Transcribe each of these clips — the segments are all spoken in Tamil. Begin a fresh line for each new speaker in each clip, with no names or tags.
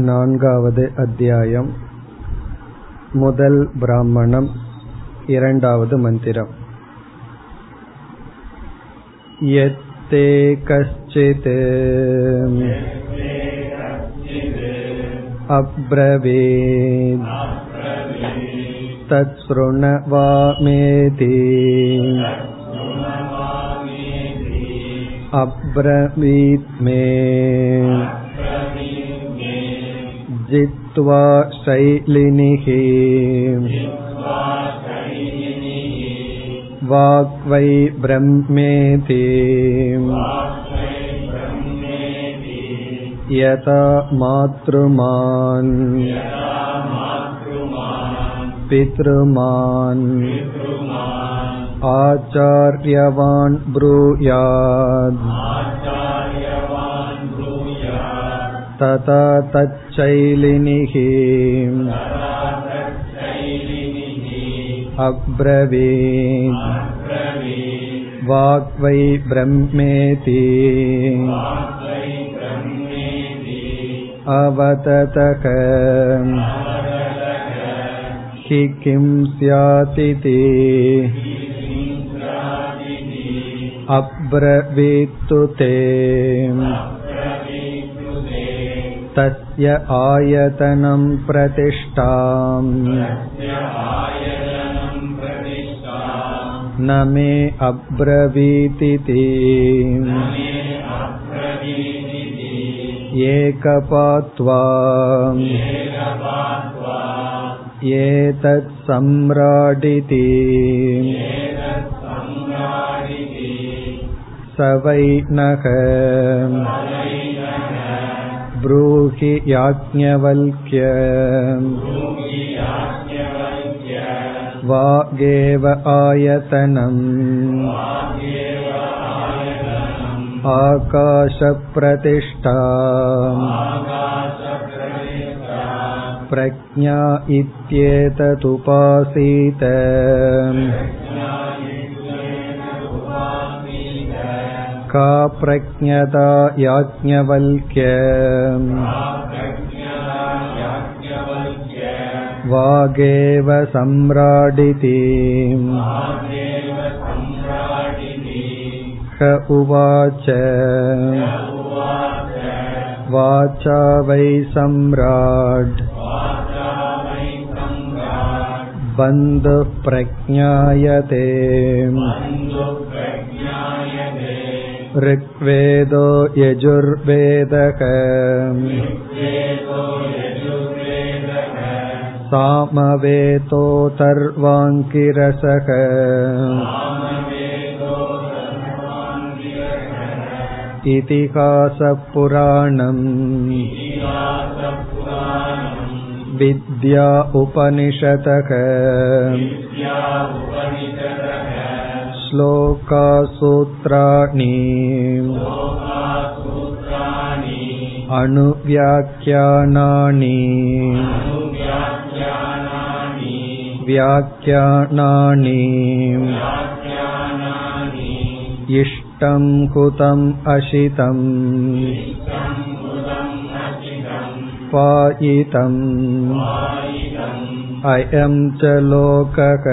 नान्गावद् अध्यायम् முதல் பிராமணம் இரண்டாவது மந்திரம் यत्ते कश्चित् अब्रवीत् तत्शृणवामेति अब्रवीत् मे जित्वा शैलिनिः वाग्वै ब्रह्मेति यथा मातृमान् पितृमान् आचार्यवान् ब्रूयात् तथा तच्चैलिनिः अब्रवीत् वाग्वै ब्रह्मेति अवततक हि किं स्यातिति अब्रवीत्तु ते तस्य आयतनं प्रतिष्ठाम् न मे अब्रवीतिति एकपात्वा एतत् सम्राडिति स वै नः ब्रूहि याज्ञवल्क्य वागेव आयतनम् आकाशप्रतिष्ठा प्रज्ञा इत्येतदुपासीत का प्रज्ञता याज्ञवल्क्य वागेव सम्राडिति ह उवाच वाचा वै सम्राट् बन्धुः प्रज्ञायते ऋग्वेदो यजुर्वेदः सामवेतोऽतर्वाङ्किरसः इतिहासपुराणम् विद्या उपनिषदः श्लोकासूत्राणि अणुव्याख्यानानि व्याख्यानानि इष्टं हुतम् अशितम् पायितम् अयं च लोकः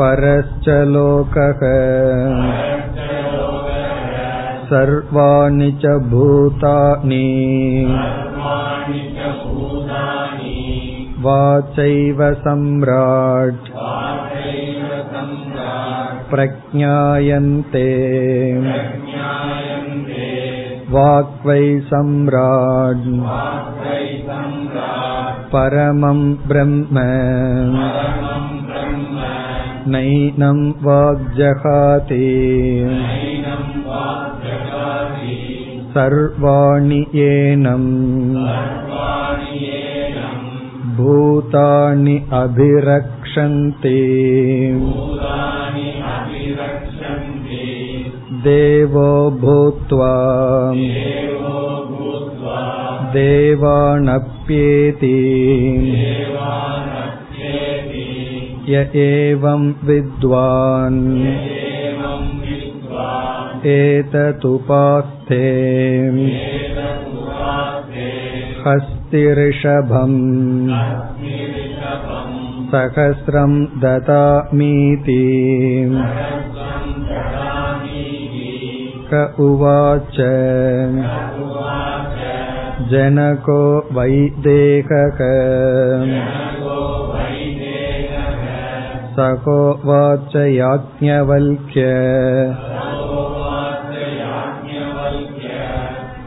परश्च लोकः सर्वाणि च भूतानि वाचैव सम्राट् प्रज्ञायन्ते वाक्वै सम्राट् परमं ब्रह्म नैनं वाग्जहाति सर्वाणि येनम् भूतानि अभिरक्षन्ति देवो भूत्वा देवानप्येति य एवं विद्वान् एतदुपास्ते हस्तिऋषभम् सहस्रं ददामीति क उवाच जनको वैदेहक सकोवाच याज्ञवल्क्य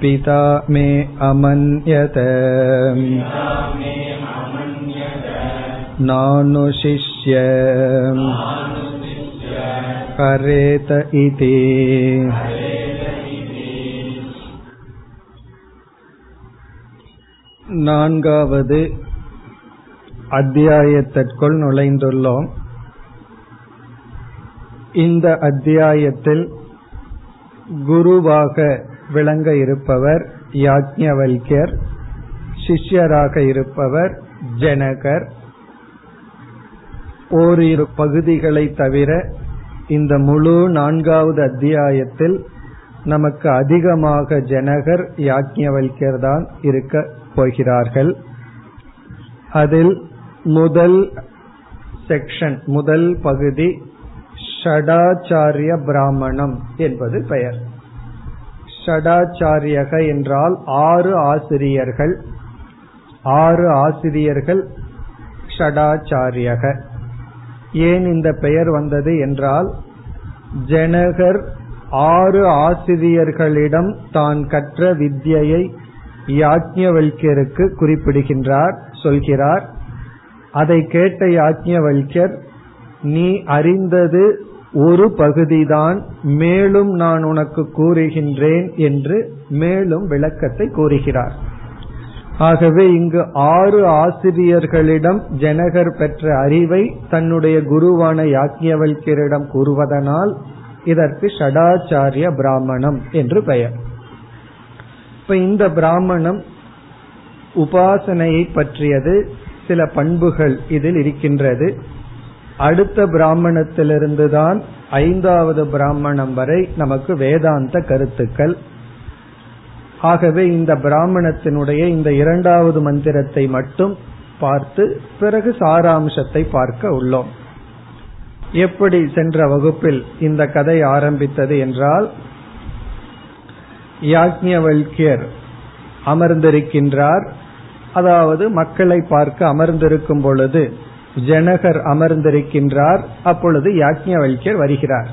पिता मे अमन्यत नानुशिष्य करेत इति நான்காவது அத்தியாயத்திற்குள் நுழைந்துள்ளோம் இந்த அத்தியாயத்தில் குருவாக விளங்க இருப்பவர் யாஜ்ஞவல்யர் சிஷ்யராக இருப்பவர் ஜனகர். ஓரிரு பகுதிகளை தவிர இந்த முழு நான்காவது அத்தியாயத்தில் நமக்கு அதிகமாக ஜனகர் யாஜ்ஞவல்யர் தான் இருக்க போகிறார்கள். அதில் முதல் செக்ஷன் முதல் பகுதி ஷடாச்சாரிய பிராமணம் என்பது பெயர். ஷடாச்சாரியக என்றால் ஆறு ஆசிரியர்கள். ஆறு ஆசிரியர்கள் ஷடாச்சாரியக. ஏன் இந்த பெயர் வந்தது என்றால் ஜனகர் ஆறு ஆசிரியர்களிடம் தான் கற்ற வித்யை யாஜ்ஞவல்யருக்கு குறிப்பிடுகின்றார் சொல்கிறார். அதை கேட்ட யாஜ்ஞவல்யர் நீ அறிந்தது ஒரு பகுதிதான் மேலும் நான் உனக்கு கூறுகின்றேன் என்று மேலும் விளக்கத்தை கூறுகிறார். ஆகவே இங்கு ஆறு ஆசிரியர்களிடம் ஜனகர் பெற்ற அறிவை தன்னுடைய குருவான யாக்ஞவல்யரிடம் கூறுவதனால் இதற்கு ஷடாச்சாரிய பிராமணம் என்று பெயர். இப்ப இந்த பிராமணம் உபாசனையை பற்றியது சில பண்புகள் இதில் இருக்கின்றது. அடுத்த பிராமணத்திலிருந்து தான் ஐந்தாவது பிராமணம் வரை நமக்கு வேதாந்த கருத்துக்கள். ஆகவே இந்த பிராமணத்தினுடைய இந்த இரண்டாவது மந்திரத்தை மட்டும் பார்த்து பிறகு சாராம்சத்தை பார்க்க உள்ளோம். எப்படி சென்ற வகுப்பில் இந்த கதை ஆரம்பித்தது என்றால் யாக்ஞவல்யர் அமர்ந்திருக்கின்றார். அதாவது மக்களை பார்க்க அமர்ந்திருக்கும் பொழுது ஜனகர் அமர்ந்திருக்கின்றார். அப்பொழுது யாக்ஞவல்யர் வருகிறார்.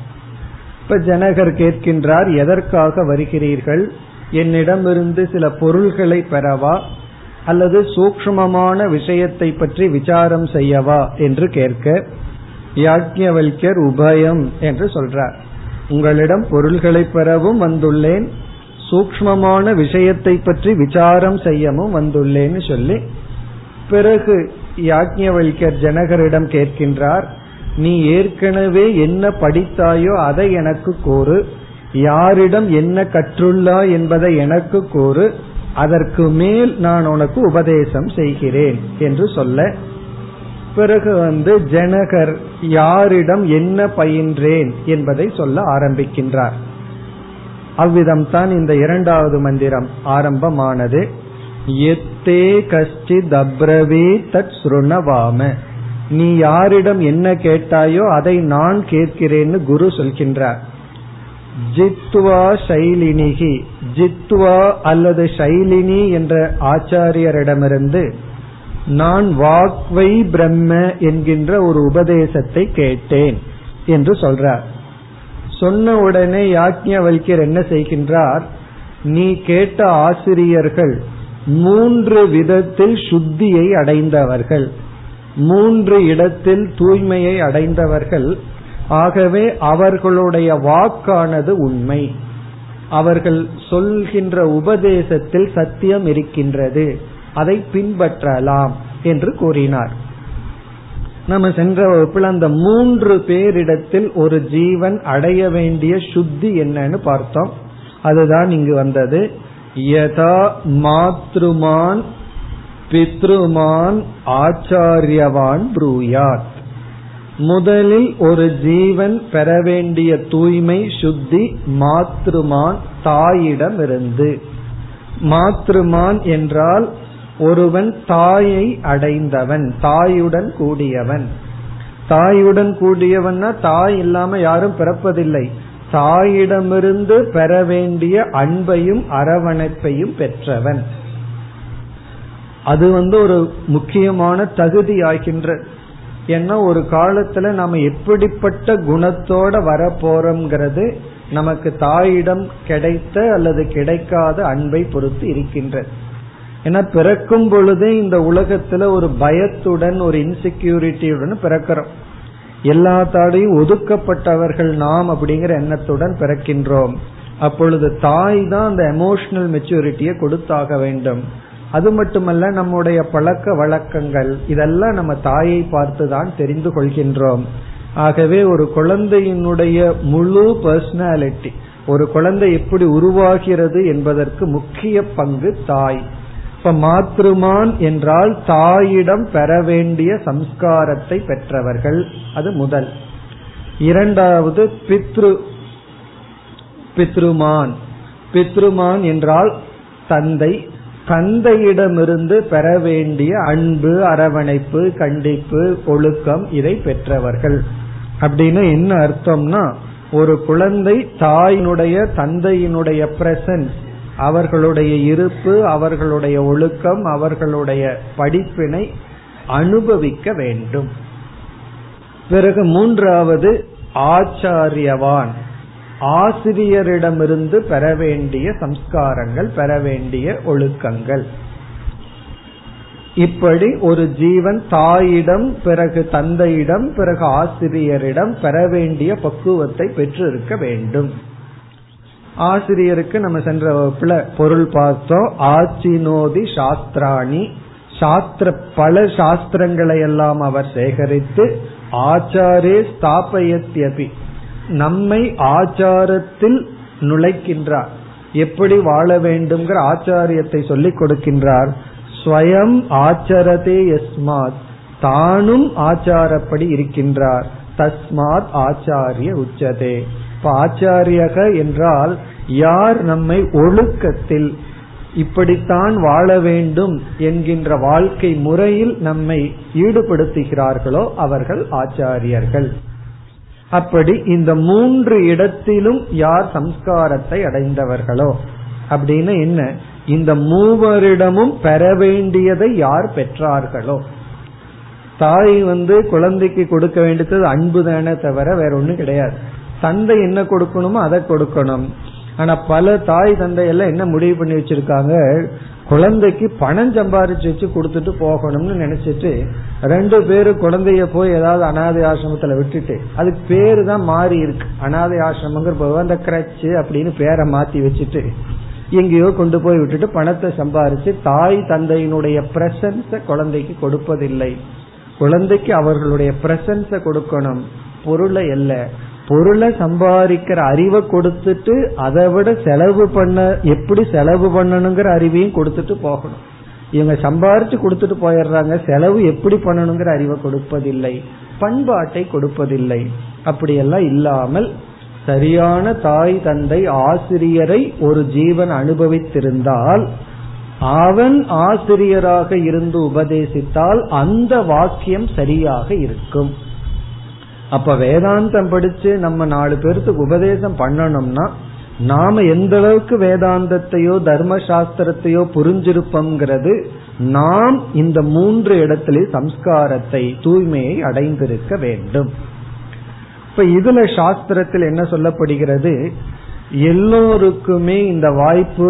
இப்ப ஜனகர் கேட்கின்றார் எதற்காக வருகிறீர்கள்? என்னிடமிருந்து சில பொருள்களை பெறவா? அல்லது சூக்மமான விஷயத்தை பற்றி விசாரம் செய்யவா? என்று கேட்க யாக்ஞவல்யர் உபயம் என்று சொல்றார். உங்களிடம் பொருள்களை பெறவும் வந்துள்ளேன். சூக்மமான விஷயத்தை பற்றி விசாரம் செய்யவும் வந்துள்ளேன்னு சொல்லி பிறகு யாஜ்ஞவல்யர் ஜனகரிடம் கேட்கின்றார் நீ ஏற்கனவே என்ன படித்தாயோ அதை எனக்கு கூறு யாரிடம் என்ன கற்றுள்ளாய் என்பதை எனக்கு கூறு அதற்கு மேல் நான் உனக்கு உபதேசம் செய்கிறேன் என்று சொல்ல. பிறகு வந்து ஜனகர் யாரிடம் என்ன பயின்றேன் என்பதை சொல்ல ஆரம்பிக்கின்றார். அவ்விதம் தான் இந்த இரண்டாவது மந்திரம் ஆரம்பமானது. எத்தே கஷ்டித் அப்ரவே தத் சுருணவாம. நீ யாரிடம் என்ன கேட்டாயோ அதை நான் கேட்கிறேன்னு குரு சொல்கின்றார். ஜித்வா சைலினிகி. ஜித்வா அல்லது சைலினி என்ற ஆச்சாரியரிடமிருந்து நான் வாக்வை பிரம்ம என்கின்ற ஒரு உபதேசத்தை கேட்டேன் என்று சொல்றார். சொன்ன உடனே யாக்ஞவல்யர் என்ன செய்கின்றார்? நீ கேட்ட ஆசிரியர்கள் மூன்று விதத்தில் சுத்தியை அடைந்தவர்கள். மூன்று இடத்தில் தூய்மையை அடைந்தவர்கள். ஆகவே அவர்களுடைய வாக்கானது உண்மை. அவர்கள் சொல்கின்ற உபதேசத்தில் சத்தியம் இருக்கின்றது. அதை பின்பற்றலாம் என்று கூறினார். நம்ம சென்ற வகுப்பில் அந்த மூன்று பேரிடத்தில் ஒரு ஜீவன் அடைய வேண்டிய சுத்தி என்னன்னு பார்த்தோம். அதுதான் இங்கு வந்தது. யதா மாத்ருமான் பித்ருமான் ஆச்சாரியவான் ப்ரூயாத். முதலில் ஒரு ஜீவன் பெற வேண்டிய தூய்மை சுத்தி மாத்ருமான் தாயிடமிருந்து. மாத்ருமான் என்றால் ஒருவன் தாயை அடைந்தவன் தாயுடன் கூடியவன். தாயுடன் கூடியவன்னா தாய் இல்லாம யாரும் பிறப்பதில்லை. தாயிடமிருந்து பெற வேண்டிய அன்பையும் அரவணைப்பையும் பெற்றவன். அது வந்து ஒரு முக்கியமான தகுதி ஆகின்ற ஏன்னா ஒரு காலத்துல நம்ம எப்படிப்பட்ட குணத்தோட வரப்போறோம்ங்கிறது நமக்கு தாயிடம் கிடைத்த அல்லது கிடைக்காத அன்பை பொறுத்து இருக்கின்றது ஏன்னா பிறக்கும் பொழுதே இந்த உலகத்துல ஒரு பயத்துடன் ஒரு இன்செக்யூரிட்டியுடன் பிறக்கிறோம். எல்லாத்தாடையும் ஒதுக்கப்பட்டவர்கள் நாம் அப்படிங்கிற எண்ணத்துடன் பிறக்கின்றோம். அப்பொழுது தாய் தான் அந்த எமோஷனல் மெச்சூரிட்டியை கொடுத்தாக வேண்டும். அது மட்டுமல்ல நம்முடைய பழக்க வழக்கங்கள் இதெல்லாம் நம்ம தாயை பார்த்து தான் தெரிந்து கொள்கின்றோம். ஆகவே ஒரு குழந்தையினுடைய முழு பர்சனாலிட்டி ஒரு குழந்தை எப்படி உருவாகிறது என்பதற்கு முக்கிய பங்கு தாய். இப்ப மாத்ருமான் என்றால் தாயிடம் பெற வேண்டிய சம்ஸ்காரத்தை பெற்றவர்கள். அது முதல். இரண்டாவது பித்ரு பித்ருமான். பித்ருமான் என்றால் தந்தை. தந்தையிடமிருந்து பெற வேண்டிய அன்பு அரவணைப்பு கண்டிப்பு ஒழுக்கம் இதை பெற்றவர்கள். அப்படின்னு என்ன அர்த்தம்னா ஒரு குழந்தை தாயினுடைய தந்தையினுடைய பிரசன்ஸ் அவர்களுடைய இருப்பு அவர்களுடைய ஒழுக்கம் அவர்களுடைய படிப்பினை அனுபவிக்க வேண்டும். பிறகு மூன்றாவது ஆச்சாரியவான். ஆசிரியரிடமிருந்து பெற வேண்டிய சம்ஸ்காரங்கள் பெற வேண்டிய ஒழுக்கங்கள். இப்படி ஒரு ஜீவன் தாயிடம் பிறகு தந்தையிடம் பிறகு ஆசிரியரிடம் பெற வேண்டிய பக்குவத்தை பெற்றிருக்க வேண்டும். ஆசிரியருக்கு நம்ம சென்ற வகுப்புல பொருள் பார்த்தோம் ஆச்சினோதி சாஸ்திராணி சாஸ்திர பல சாஸ்திரங்களை எல்லாம் அவர் சேகரித்து ஆச்சாரே ஸ்தாபயத்யபி. நம்மை ஆச்சாரத்தில் நுழைக்கின்றார். எப்படி வாழ வேண்டும்ங்கிற ஆச்சாரியத்தை சொல்லிக் கொடுக்கின்றார். ஸ்வயம் ஆச்சரதே எஸ்மாத் தானும் ஆச்சாரப்படி இருக்கின்றார். தஸ்மாத் ஆச்சாரிய உச்சதே. இப்ப ஆச்சாரியக என்றால் யார் நம்மை ஒழுக்கத்தில் இப்படித்தான் வாழ வேண்டும் என்கின்ற வாழ்க்கை முறையில் நம்மை ஈடுபடுத்துகிறார்களோ அவர்கள் ஆச்சாரியர்கள். அப்படி இந்த மூன்று இடத்திலும் யார் சம்ஸ்காரத்தை அடைந்தவர்களோ? அப்படின்னு என்ன? இந்த மூவரிடமும் பெற வேண்டியதை யார் பெற்றார்களோ? தாய் வந்து குழந்தைக்கு கொடுக்க வேண்டியது அன்பு தானே தவிர வேற ஒண்ணும் கிடையாது. தந்தை என்ன கொடுக்கணுமோ அதை கொடுக்கணும். ஆனா பல தாய் தந்தை எல்லாம் என்ன முடிவு பண்ணி வச்சிருக்காங்க? குழந்தைக்கு பணம் சம்பாரிச்சு வச்சு கொடுத்துட்டு போகணும்னு நினைச்சிட்டு ரெண்டு பேரும் குழந்தைய போய் ஏதாவது அனாதை ஆசிரமத்துல விட்டுட்டு அதுக்கு பேரு தான் மாறி இருக்கு. அனாதை ஆசிரமங்கிற அந்த கிரச்சு அப்படின்னு பேரை மாத்தி வச்சுட்டு எங்கேயோ கொண்டு போய் விட்டுட்டு பணத்தை சம்பாரிச்சு தாய் தந்தையினுடைய பிரசன்ஸ குழந்தைக்கு கொடுப்பதில்லை. குழந்தைக்கு அவர்களுடைய பிரசன்ஸ கொடுக்கணும். பொருளை அல்ல. பொருளை சம்பாதிக்கிற அறிவை கொடுத்துட்டு அதை விட செலவு பண்ண எப்படி செலவு பண்ணணுங்கிற அறிவையும் கொடுத்துட்டு போகணும். இவங்க சம்பாரிச்சு கொடுத்துட்டு போயிடுறாங்க செலவு எப்படி பண்ணணுங்கிற அறிவை கொடுப்பதில்லை பண்பாட்டை கொடுப்பதில்லை. அப்படியெல்லாம் இல்லாமல் சரியான தாய் தந்தை ஆசிரியரை ஒரு ஜீவன் அனுபவித்திருந்தால் அவன் ஆசிரியராக இருந்து உபதேசித்தால் அந்த வாக்கியம் சரியாக இருக்கும். அப்ப வேதாந்தம் படிச்சு நம்ம நாலு பேர்த்துக்கு உபதேசம் பண்ணணும்னா நாம எந்த அளவுக்கு வேதாந்தத்தையோ தர்ம சாஸ்திரத்தையோ புரிஞ்சிருப்போங்கிறது நாம் இந்த மூன்று இடத்திலே சம்ஸ்காரத்தை தூய்மையை அடைந்திருக்க வேண்டும். இப்ப இதுல சாஸ்திரத்தில் என்ன சொல்லப்படுகிறது? எல்லோருக்குமே இந்த வாய்ப்பு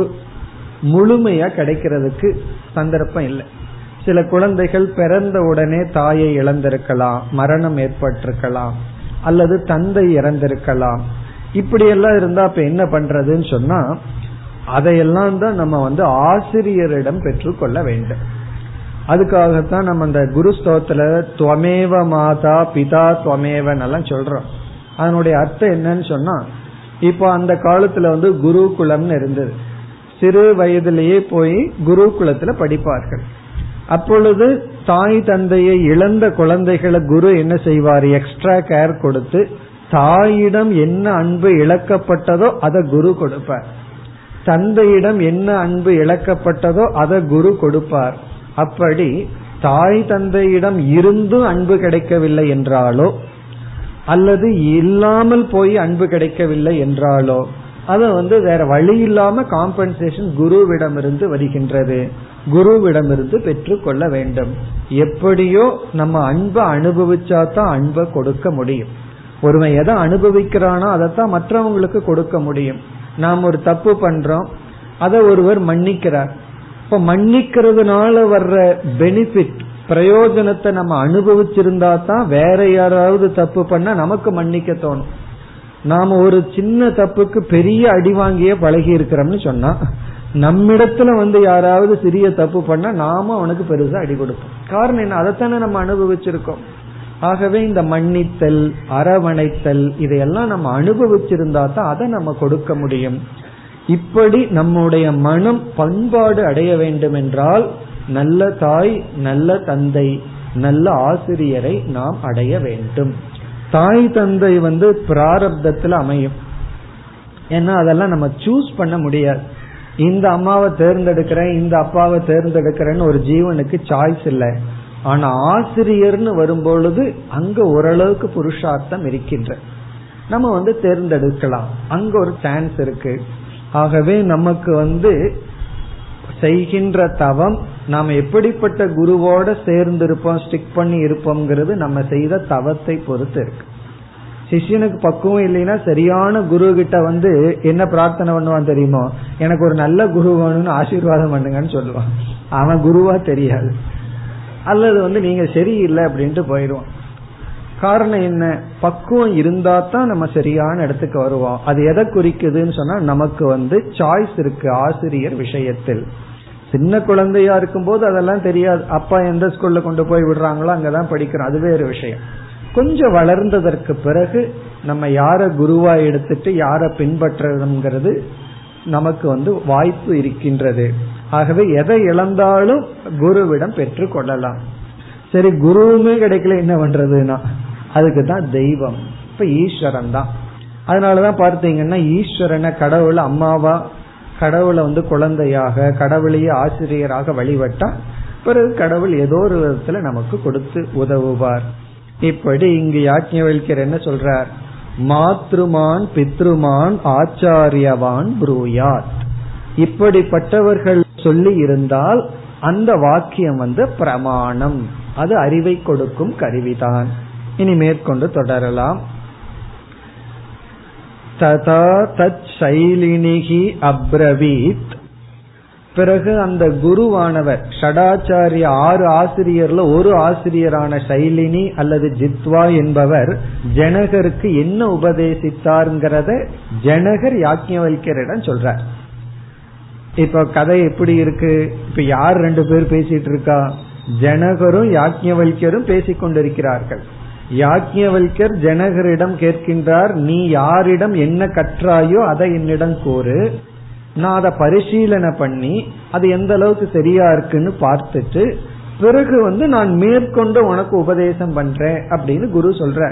முழுமையா கிடைக்கிறதுக்கு சந்தர்ப்பம் இல்லை. சில குழந்தைகள் பிறந்த உடனே தாயை இழந்திருக்கலாம் மரணம் ஏற்பட்டிருக்கலாம் அல்லது தந்தை இறந்திருக்கலாம். இப்படி எல்லாம் இருந்தா அப்ப என்ன பண்றதுன்னு சொன்னா அதையெல்லாம் தான் நம்ம வந்து ஆசிரியரிடம் பெற்றுக்கொள்ள வேண்டும். அதுக்காகத்தான் நம்ம அந்த குரு ஸ்தோத்துல துவமேவ மாதா பிதா துவமேவன் எல்லாம் சொல்றோம். அதனுடைய அர்த்தம் என்னன்னு சொன்னா இப்போ அந்த காலத்துல வந்து குருகுலம்னு இருந்தது. சிறு வயதிலேயே போய் குருகுலத்துல படிப்பார்கள். அப்பொழுது தாய் தந்தையை இழந்த குழந்தைகளை குரு என்ன செய்வார்? எக்ஸ்ட்ரா கேர் கொடுத்து தாயிடம் என்ன அன்பு இழக்கப்பட்டதோ அதை குரு கொடுப்பார். தந்தையிடம் என்ன அன்பு இழக்கப்பட்டதோ அதை குரு கொடுப்பார். அப்படி தாய் தந்தையிடம் இருந்தும் அன்பு கிடைக்கவில்லை என்றாலோ அல்லது இல்லாமல் போய் அன்பு கிடைக்கவில்லை என்றாலோ அது வந்து வேற வழி இல்லாம காம்பன்சேஷன் குருவிடமிருந்து வருகின்றது. குருவிடமிருந்து பெற்றுக்கொள்ள வேண்டும். எப்படியோ நம்ம அன்பை அனுபவிச்சா தான் அன்பை கொடுக்க முடியும். ஒருவன் எதை அனுபவிக்கிறானோ அதைத்தான் மற்றவங்களுக்கு கொடுக்க முடியும். நாம் ஒரு தப்பு பண்றோம் அதை ஒருவர் மன்னிக்கிறார். இப்ப மன்னிக்கிறதுனால வர்ற பெனிஃபிட் பிரயோஜனத்தை நம்ம அனுபவிச்சிருந்தா தான் வேற யாராவது தப்பு பண்ண நமக்கு மன்னிக்க தோணும். நாம ஒரு சின்ன தப்புக்கு பெரிய அடி வாங்கிய பழகி இருக்கிறோம்னு சொன்னா நம்மிடத்துல வந்து யாராவது சிறிய தப்பு பண்ணா நாம அவனுக்கு பெருசா அடி கொடுப்போம். காரணம் என்ன? அதைத்தானே நம்ம அனுபவிச்சிருக்கோம். ஆகவே இந்த மன்னித்தல் அரவணைத்தல் இதையெல்லாம் நம்ம அனுபவிச்சிருந்தா தான் அதை நம்ம கொடுக்க முடியும். இப்படி நம்முடைய மனம் பண்பாடு அடைய வேண்டும் என்றால் நல்ல தாய் நல்ல தந்தை நல்ல ஆசிரியரை நாம் அடைய வேண்டும். தாய் தந்தை வந்து பிராரப்தத்தில் அமையும். ஏன்னா அதெல்லாம் நம்ம சூஸ் பண்ண முடியாது. இந்த அம்மாவை தேர்ந்தெடுக்கிறேன் இந்த அப்பாவை தேர்ந்தெடுக்கிறேன்னு ஒரு ஜீவனுக்கு சாய்ஸ் இல்லை. ஆனா ஆசிரியர்னு வரும்பொழுது அங்க ஓரளவுக்கு புருஷார்த்தம் இருக்கின்ற. நம்ம வந்து தேர்ந்தெடுக்கலாம். அங்க ஒரு சான்ஸ் இருக்கு. ஆகவே நமக்கு வந்து செய்கின்ற தவம் நாம் எப்படிப்பட்ட குருவோட சேர்ந்து இருப்போம் ஸ்டிக் பண்ணி இருப்போம்ங்கிறது நம்ம செய்த தவத்தை பொறுத்து இருக்கு. சிஷியனுக்கு பக்குவம் இல்லைன்னா சரியான குரு கிட்ட வந்து என்ன பிரார்த்தனை பண்ணுவான் தெரியுமோ? எனக்கு ஒரு நல்ல குரு வேணும்னு ஆசீர்வாதம் பண்ணுங்கன்னு சொல்லுவான். அவன் குருவா தெரியாது. அல்லது வந்து நீங்க சரியில்லை அப்படின்ட்டு போயிடுவான். காரணம் என்ன? பக்குவம் இருந்தா தான் நம்ம சரியான இடத்துக்கு வருவோம். அது எதை குறிக்குதுன்னு சொன்னா நமக்கு வந்து சாய்ஸ் இருக்கு ஆசிரியர் விஷயத்தில். சின்ன குழந்தையா இருக்கும் போது அதெல்லாம் தெரியாது. அப்பா எந்த ஸ்கூல்ல கொண்டு போய் விடுறாங்களோ அங்கதான் படிக்கிறோம் அது வேறு விஷயம். கொஞ்சம் வளர்ந்ததற்கு பிறகு நம்ம யார குருவா எடுத்துட்டு யார பின்பற்றுறதுங்கிறது நமக்கு வந்து வாய்ப்பு இருக்கின்றது. ஆகவே எதை இழந்தாலும் குருவிடம் பெற்று கொள்ளலாம். சரி குருவுமே கிடைக்கல என்ன பண்றதுன்னா? அதுக்கு தான் தெய்வம். இப்ப ஈஸ்வரன் தான். அதனாலதான் பார்த்தீங்கன்னா ஈஸ்வரனை கடவுள் அம்மாவா கடவுளை வந்து குழந்தையாக கடவுளையே ஆசிரியராக வழிபட்டா பிறகு கடவுள் ஏதோ ஒரு விதத்துல நமக்கு கொடுத்து உதவுவார். இப்படி இங்கு யாஜ்யவல்யர் என்ன சொல்றார்? மாத்ருமான் பித்ருமான் ஆச்சாரியவான் புரூயாத். இப்படிப்பட்டவர்கள் சொல்லி இருந்தால் அந்த வாக்கியம் வந்து பிரமாணம். அது அறிவை கொடுக்கும் கருவிதான். இனி மேற்கொண்டு தொடரலாம். ததா தத் சைலினிகி அப்ரவீத். பிறகு அந்த குருவானவர் ஷடாச்சாரிய ஆறு ஆசிரியர்ல ஒரு ஆசிரியரான சைலினி அல்லது ஜித்வா என்பவர் ஜனகருக்கு என்ன உபதேசித்தார்ங்கிறத ஜனகர் யாக்கியவல்யரிடம் சொல்றார். இப்ப கதை எப்படி இருக்கு? இப்ப யார் ரெண்டு பேர் பேசிட்டு இருக்கா ஜனகரும் யாக்கியவல்யரும் பேசிக்கொண்டிருக்கிறார்கள். யாக்கியவல்யர் ஜனகரிடம் கேட்கின்றார் நீ யாரிடம் என்ன கற்றாயோ அதை என்னிடம் கூறு. நான் அதை பரிசீலனை பண்ணி அது எந்த அளவுக்கு சரியா இருக்குன்னு பார்த்துட்டு பிறகு வந்து நான் மேற்கொண்டு உனக்கு உபதேசம் பண்றேன் அப்படின்னு குரு சொல்ற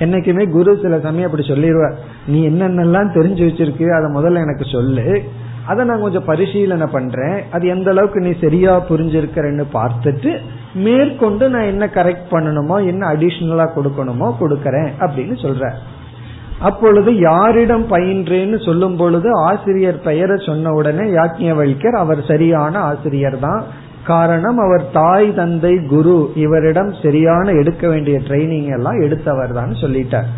என்னைக்குமே குரு சில சமயம் அப்படி சொல்லிடுவார். நீ என்னென்னலாம் தெரிஞ்சு வச்சிருக்கு அதை முதல்ல எனக்கு சொல்லு. அதை நான் கொஞ்சம் பரிசீலனை பண்றேன். அது எந்த அளவுக்கு நீ சரியா புரிஞ்சிருக்கிறன்னு பார்த்துட்டு மேற்கொண்டு நான் என்ன கரெக்ட் பண்ணணுமோ என்ன அடிஷனலா கொடுக்கணுமோ கொடுக்கறேன் அப்படின்னு சொல்ற அப்பொழுது யாரிடம் பயின்றேன்னு சொல்லும் பொழுது ஆசிரியர் பெயரை சொன்ன உடனே யாக்கியவல்யர் அவர் சரியான ஆசிரியர் தான் காரணம் அவர் தாய் தந்தை குரு இவரிடம் சரியான எடுக்க வேண்டிய ட்ரைனிங் எல்லாம் எடுத்தவர் தான் சொல்லிட்டார்.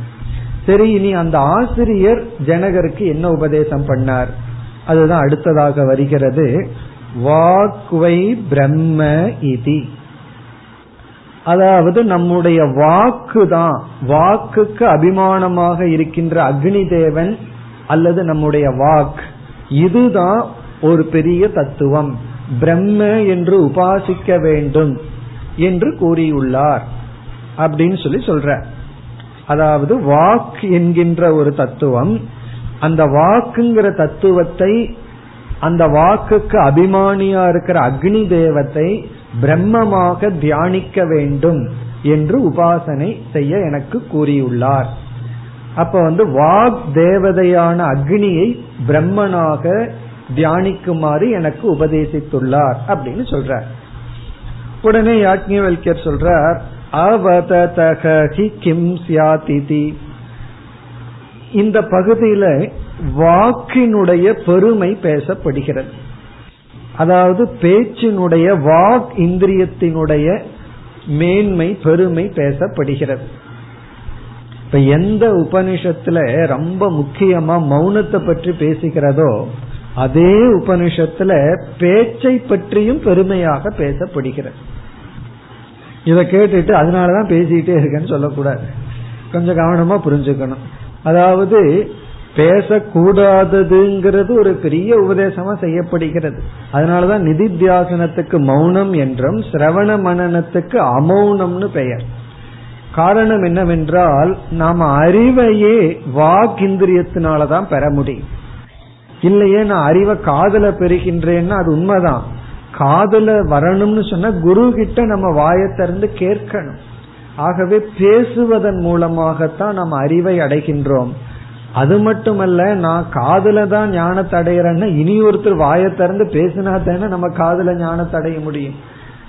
சரி இனி அந்த ஆசிரியர் ஜனகருக்கு என்ன உபதேசம் பண்ணார்? அதுதான் அடுத்ததாக வருகிறது. வாக்வை பிரம்ம இதி. அதாவது நம்முடைய வாக்கு தான் வாக்குக்கு அபிமானமாக இருக்கின்ற அக்னி தேவன் அல்லது நம்முடைய வாக்கு இதுதான் ஒரு பெரிய தத்துவம். பிரம்ம என்று உபாசிக்க வேண்டும் என்று கூறியுள்ளார் அப்படின்னு சொல்லி சொல்ற. அதாவது வாக் என்கின்ற ஒரு தத்துவம் அந்த வாக்குங்கிற தத்துவத்தை அந்த வாக்குக்கு அபிமானியா இருக்கிற அக்னி தேவத்தை பிரம்மமாக தியானிக்க வேண்டும் என்று உபாசனை செய்ய எனக்கு கூறியுள்ளார். அப்ப வந்து வாக் தேவதையான அக்னியை பிரம்மனாக தியானிக்குமாறு எனக்கு உபதேசித்துள்ளார் அப்படின்னு சொல்றார். உடனே யாக்ஞவல்யர் சொல்றார் அவததகி கிம் சியாதிதி இந்த பகுதியில வாக்கினுடைய பெருமை பேசப்படுகிறது. அதாவது பேச்சினுடைய வாக் இந்திரியத்தினுடைய மேன்மை பெருமை பேசப்படுகிறது. இப்ப எந்த உபனிஷத்துல ரொம்ப முக்கியமா மௌனத்தை பற்றி பேசுகிறதோ அதே உபனிஷத்துல பேச்சை பற்றியும் பெருமையாக பேசப்படுகிறது. இதை கேட்டுட்டு அதனாலதான் பேசிக்கிட்டே இருக்கேன்னு சொல்லக்கூடாது. கொஞ்சம் கவனமா புரிஞ்சுக்கணும். அதாவது பேசக்கூடாததுங்கிறது ஒரு பெரிய உபதேசமா செய்யப்படுகிறது. அதனாலதான் நிதித்தியாசனத்துக்கு மௌனம் என்றும் சிரவண மனநத்துக்கு அமௌனம்னு பெயர். காரணம் என்னவென்றால் நாம் அறிவையே வாக்கிந்திரியத்தினாலதான் பெற முடியும். இல்லையே நான் அறிவை காதல பெறுகின்றேன்னா அது உண்மைதான். காதல வரணும்னு சொன்னா குரு கிட்ட நம்ம வாயை திறந்து கேட்கணும். ஆகவே பேசுவதன் மூலமாகத்தான் நாம் அறிவை அடைகின்றோம். அது மட்டுமல்ல நான் காதுல தான் ஞானத்தை அடையிறேன்னா இனி ஒருத்தர் வாயை திறந்து பேசினா தானே நம்ம காதுல ஞானத்தை அடைய முடியும்.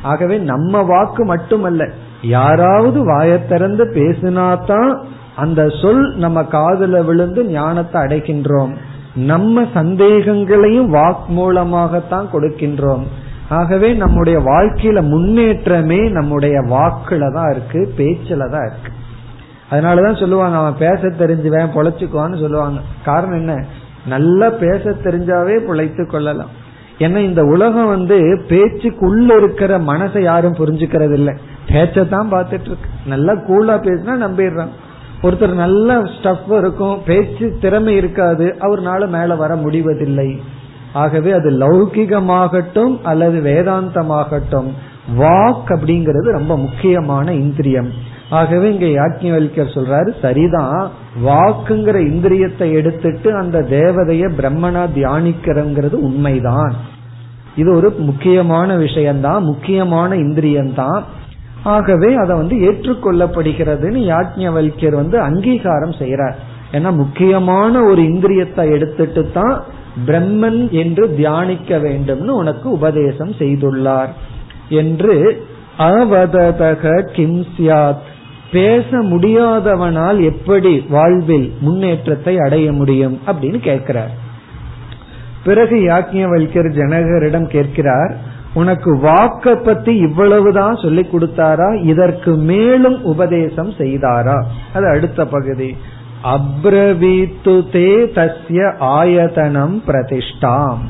ஆகவே நம்ம வாக்கு மட்டுமல்ல யாராவது வாயை திறந்து பேசினாதான் அந்த சொல் நம்ம காதுல விழுந்து ஞானத்தை அடைகின்றோம். நம்ம சந்தேகங்களையும் வாக் மூலமாகத்தான் கொடுக்கின்றோம். ஆகவே நம்முடைய வாழ்க்கையில முன்னேற்றமே நம்முடைய வாக்குல தான் இருக்கு பேச்சுல தான் இருக்கு. அதனாலதான் சொல்லுவாங்க அவன் பேச தெரிஞ்சுவேன் பொழைச்சுக்குவான்னு சொல்லுவாங்க. காரணம் என்ன? நல்லா பேச தெரிஞ்சாவே பொழைத்து கொள்ளலாம். ஏன்னா இந்த உலகம் வந்து பேச்சுக்குள்ள இருக்கிற மனசை யாரும் புரிஞ்சுக்கிறது இல்லை பேச்சதான் பார்த்துட்டு இருக்கு நல்லா கூலா பேசினா நம்பிடுறான். ஒருத்தர் நல்ல ஸ்டஃப் இருக்கும் பேச்சு திறமை இருக்காது அவர்னால மேல வர முடிவதில்லை. ஆகவே அது லௌகிகமாகட்டும் அல்லது வேதாந்தமாகட்டும். வாக் அப்படிங்கிறது ரொம்ப முக்கியமான இந்திரியம். ஆகவே இங்க யாக்கியவல்யர் சொல்றாரு சரிதான். வாக்குங்கிற இந்திரியத்தை எடுத்துட்டு அந்த தேவதைய பிரம்மனா தியானிக்கிறங்கிறது உண்மைதான். இது ஒரு முக்கியமான விஷயம்தான் முக்கியமான இந்திரியம்தான். ஆகவே அதை வந்து ஏற்றுக்கொள்ளப்படுகிறதுன்னு யாஜ்ஞவல்யர் வந்து அங்கீகாரம் செய்யறார் ஏன்னா முக்கியமான ஒரு இந்திரியத்தை எடுத்துட்டு தான் பிரம்மன் என்று தியானிக்க வேண்டும்னு உனக்கு உபதேசம் செய்துள்ளார். என்று அவததக கிம் சியாத் பேச முடியாதவனால் எப்படி வாழ்வில் முன்னேற்றத்தை அடைய முடியும் அப்படின்னு கேட்கிறார். பிறகு யாக்ஞவல்யர் ஜனகரிடம் கேட்கிறார் உனக்கு வாக்க பத்தி இவ்வளவுதான் சொல்லி கொடுத்தாரா? இதற்கு மேலும் உபதேசம் செய்தாரா? அது அடுத்த பகுதி. அப்ரவீத்து தே தஸ்ய ஆயதனம் பிரதிஷ்டாம்.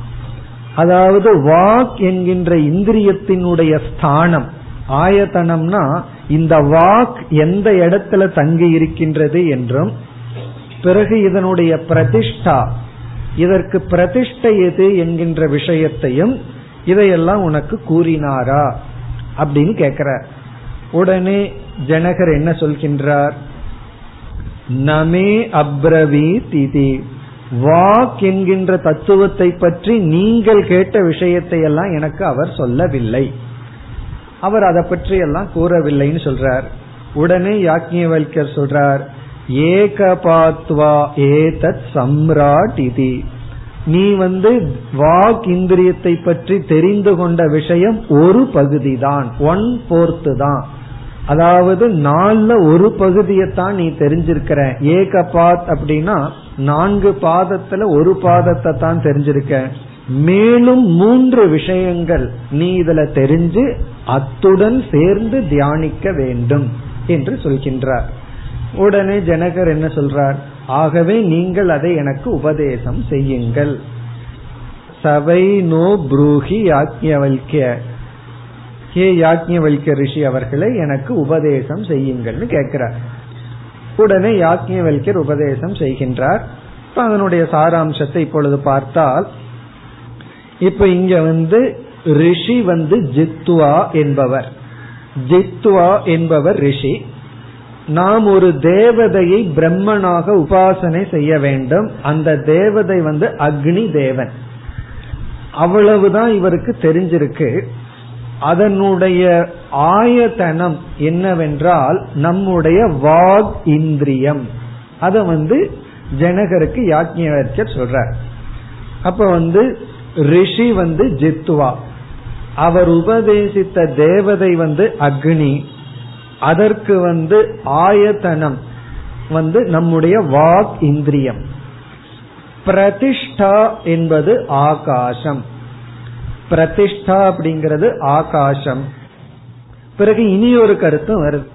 அதாவது வாக் என்கின்ற இந்திரியத்தினுடைய ஸ்தானம் ஆயத்தனம்னா இந்த வாக் எந்த இடத்துல தங்கி இருக்கின்றது என்றும் பிறகு இதனுடைய பிரதிஷ்டா இதற்கு பிரதிஷ்டை எது என்கின்ற விஷயத்தையும் இதையெல்லாம் உனக்கு கூறினாரா அப்படின்னு கேக்குற. உடனே ஜனகர் என்ன சொல்கின்றார்? நமே அப்ரவி திதி வாக் என்கின்ற தத்துவத்தை பற்றி நீங்கள் கேட்ட விஷயத்தை எல்லாம் எனக்கு அவர் சொல்லவில்லை. அவர் அதை பற்றி எல்லாம் கூறவில்லைன்னு சொல்றார். உடனே யாக்ஞர் சொல்றார் ஏகபாத்வா ஏதத் சம்ராட் இதி. நீ வந்து வாக் இந்திரியத்தை பற்றி தெரிந்து கொண்ட விஷயம் ஒரு பகுதி தான் ஒன் போர்த்து தான். அதாவது நாலுல ஒரு பகுதியைத்தான் நீ தெரிஞ்சிருக்கிற. ஏக பாத் அப்படின்னா நான்கு பாதத்துல ஒரு பாதத்தை தான் தெரிஞ்சிருக்க. மேலும் மூன்று விஷயங்கள் நீ இதுல தெரிஞ்சு அத்துடன் சேர்ந்து தியானிக்க வேண்டும் என்று சொல்கின்றார். உடனே ஜனகர் என்ன சொல்றார்? ஆகவே நீங்கள் அதை எனக்கு உபதேசம் செய்யுங்கள். சவை நோ புரூஹி யாக்ஞவல்கிய ஹே யாக்ஞவல்கிய ரிஷி அவர்களை எனக்கு உபதேசம் செய்யுங்கள்னு கேட்கிறார். உடனே யாக்ஞவல்யர் உபதேசம் செய்கின்றார். அதனுடைய சாராம்சத்தை இப்பொழுது பார்த்தால் இப்ப இங்க வந்து ரிஷி வந்து ஜித்வா என்பவர். ஜித்வா என்பவர் ரிஷி. நாம் ஒரு தேவதையை பிரம்மனாக உபாசனை செய்ய வேண்டும். அந்த தேவதை வந்து அக்னி தேவன். அவ்வளவுதான் இவருக்கு தெரிஞ்சிருக்கு. அதனுடைய ஆயத்தனம் என்னவென்றால் நம்முடைய வாக் இந்திரியம். அத வந்து ஜனகருக்கு யாஜ்ஞர் சொல்றார். அப்ப வந்து ரிஷி வந்து ஜித்துவா. அவர் உபதேசித்த தேவதை வந்து அக்னி. அதற்கு வந்து ஆயத்தனம் வந்து நம்முடைய வாக் இந்திரியம். பிரதிஷ்டா என்பது ஆகாசம். பிரதிஷ்டா அப்படிங்கிறது ஆகாசம். பிறகு இனி ஒரு கருத்தும் வருது.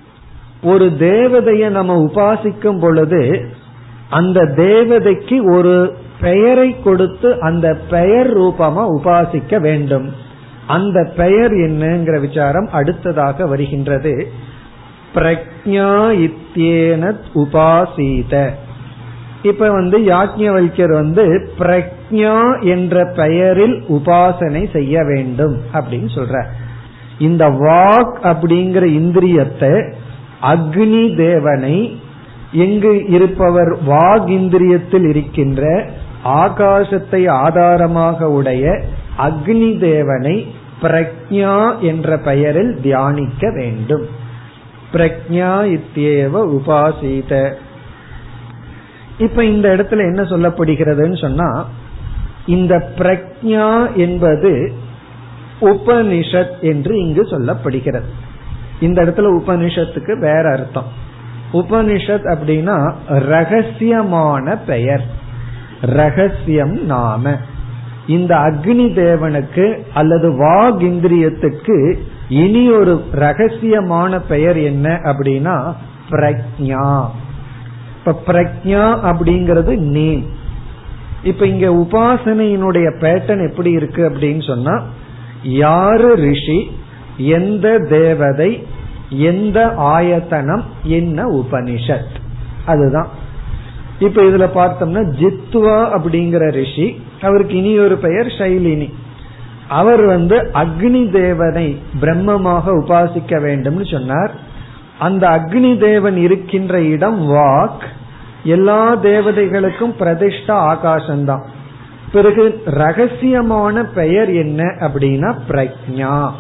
ஒரு தேவதைய நம்ம உபாசிக்கும் பொழுது அந்த தேவதைக்கு ஒரு பெயரை கொடுத்து அந்த பெயர் ரூபமா உபாசிக்க வேண்டும். அந்த பெயர் என்னங்கிற விசாரம் அடுத்ததாக வருகின்றது. பிரக்ஞா இத்தியேன உபாசீத. இப்ப வந்து யாஜ்ஞவல்யர் வந்து பிரக்ஞா என்ற பெயரில் உபாசனை செய்ய வேண்டும் அப்படின்னு சொல்ற இந்த வாக் அப்படிங்கிற இந்திரியத்தை அக்னி தேவனை எங்கு இருப்பவர் வாக் இந்திரியத்தில் இருக்கின்ற ஆகாசத்தை ஆதாரமாக உடைய அக்னி தேவனை பிரக்ஞா என்ற பெயரில் தியானிக்க வேண்டும். பிரக்ஞா இத்தியேவ உபாசீத. இப்ப இந்த இடத்துல என்ன சொல்லப்படுகிறதுன்னு சொன்னா இந்த பிரக்ஞா என்பது உபனிஷத் என்று இங்கு சொல்லப்படுகிறது. இந்த இடத்துல உபனிஷத்துக்கு வேற அர்த்தம். உபனிஷத் அப்படின்னா ரகசியமான பெயர். ரகசியம் நாம இந்த அக்னி தேவனுக்கு அல்லது வாக் இந்திரியத்துக்கு இனி ஒரு ரகசியமான பெயர் என்ன அப்படின்னா பிரக்ஞா. இப்ப பிரக்ஞா அப்படிங்கிறது நேம். இப்ப இங்க உபாசனையினுடைய பேட்டர்ன் எப்படி இருக்கு அப்படின்னு சொன்னா யாரு ரிஷி எந்த தேவதை எந்த ஆயத்தனம் என்ன உபனிஷத். அதுதான். இப்ப இதுல பார்த்தோம்னா ஜித்வா அப்படிங்கிற ரிஷி அவருக்கு இனி ஒரு பெயர் ஷைலினி. அவர் வந்து அக்னி தேவனை பிரம்மமாக உபாசிக்க வேண்டும்னு சொன்னார். அந்த அக்னி தேவன் இருக்கின்ற இடம் வாக். எல்லா தேவதைகளுக்கும் பிரதிஷ்டா ஆகாசம்தான். பிறகு ரகசியமான பெயர் என்ன அப்படின்னா பிரக்ஞா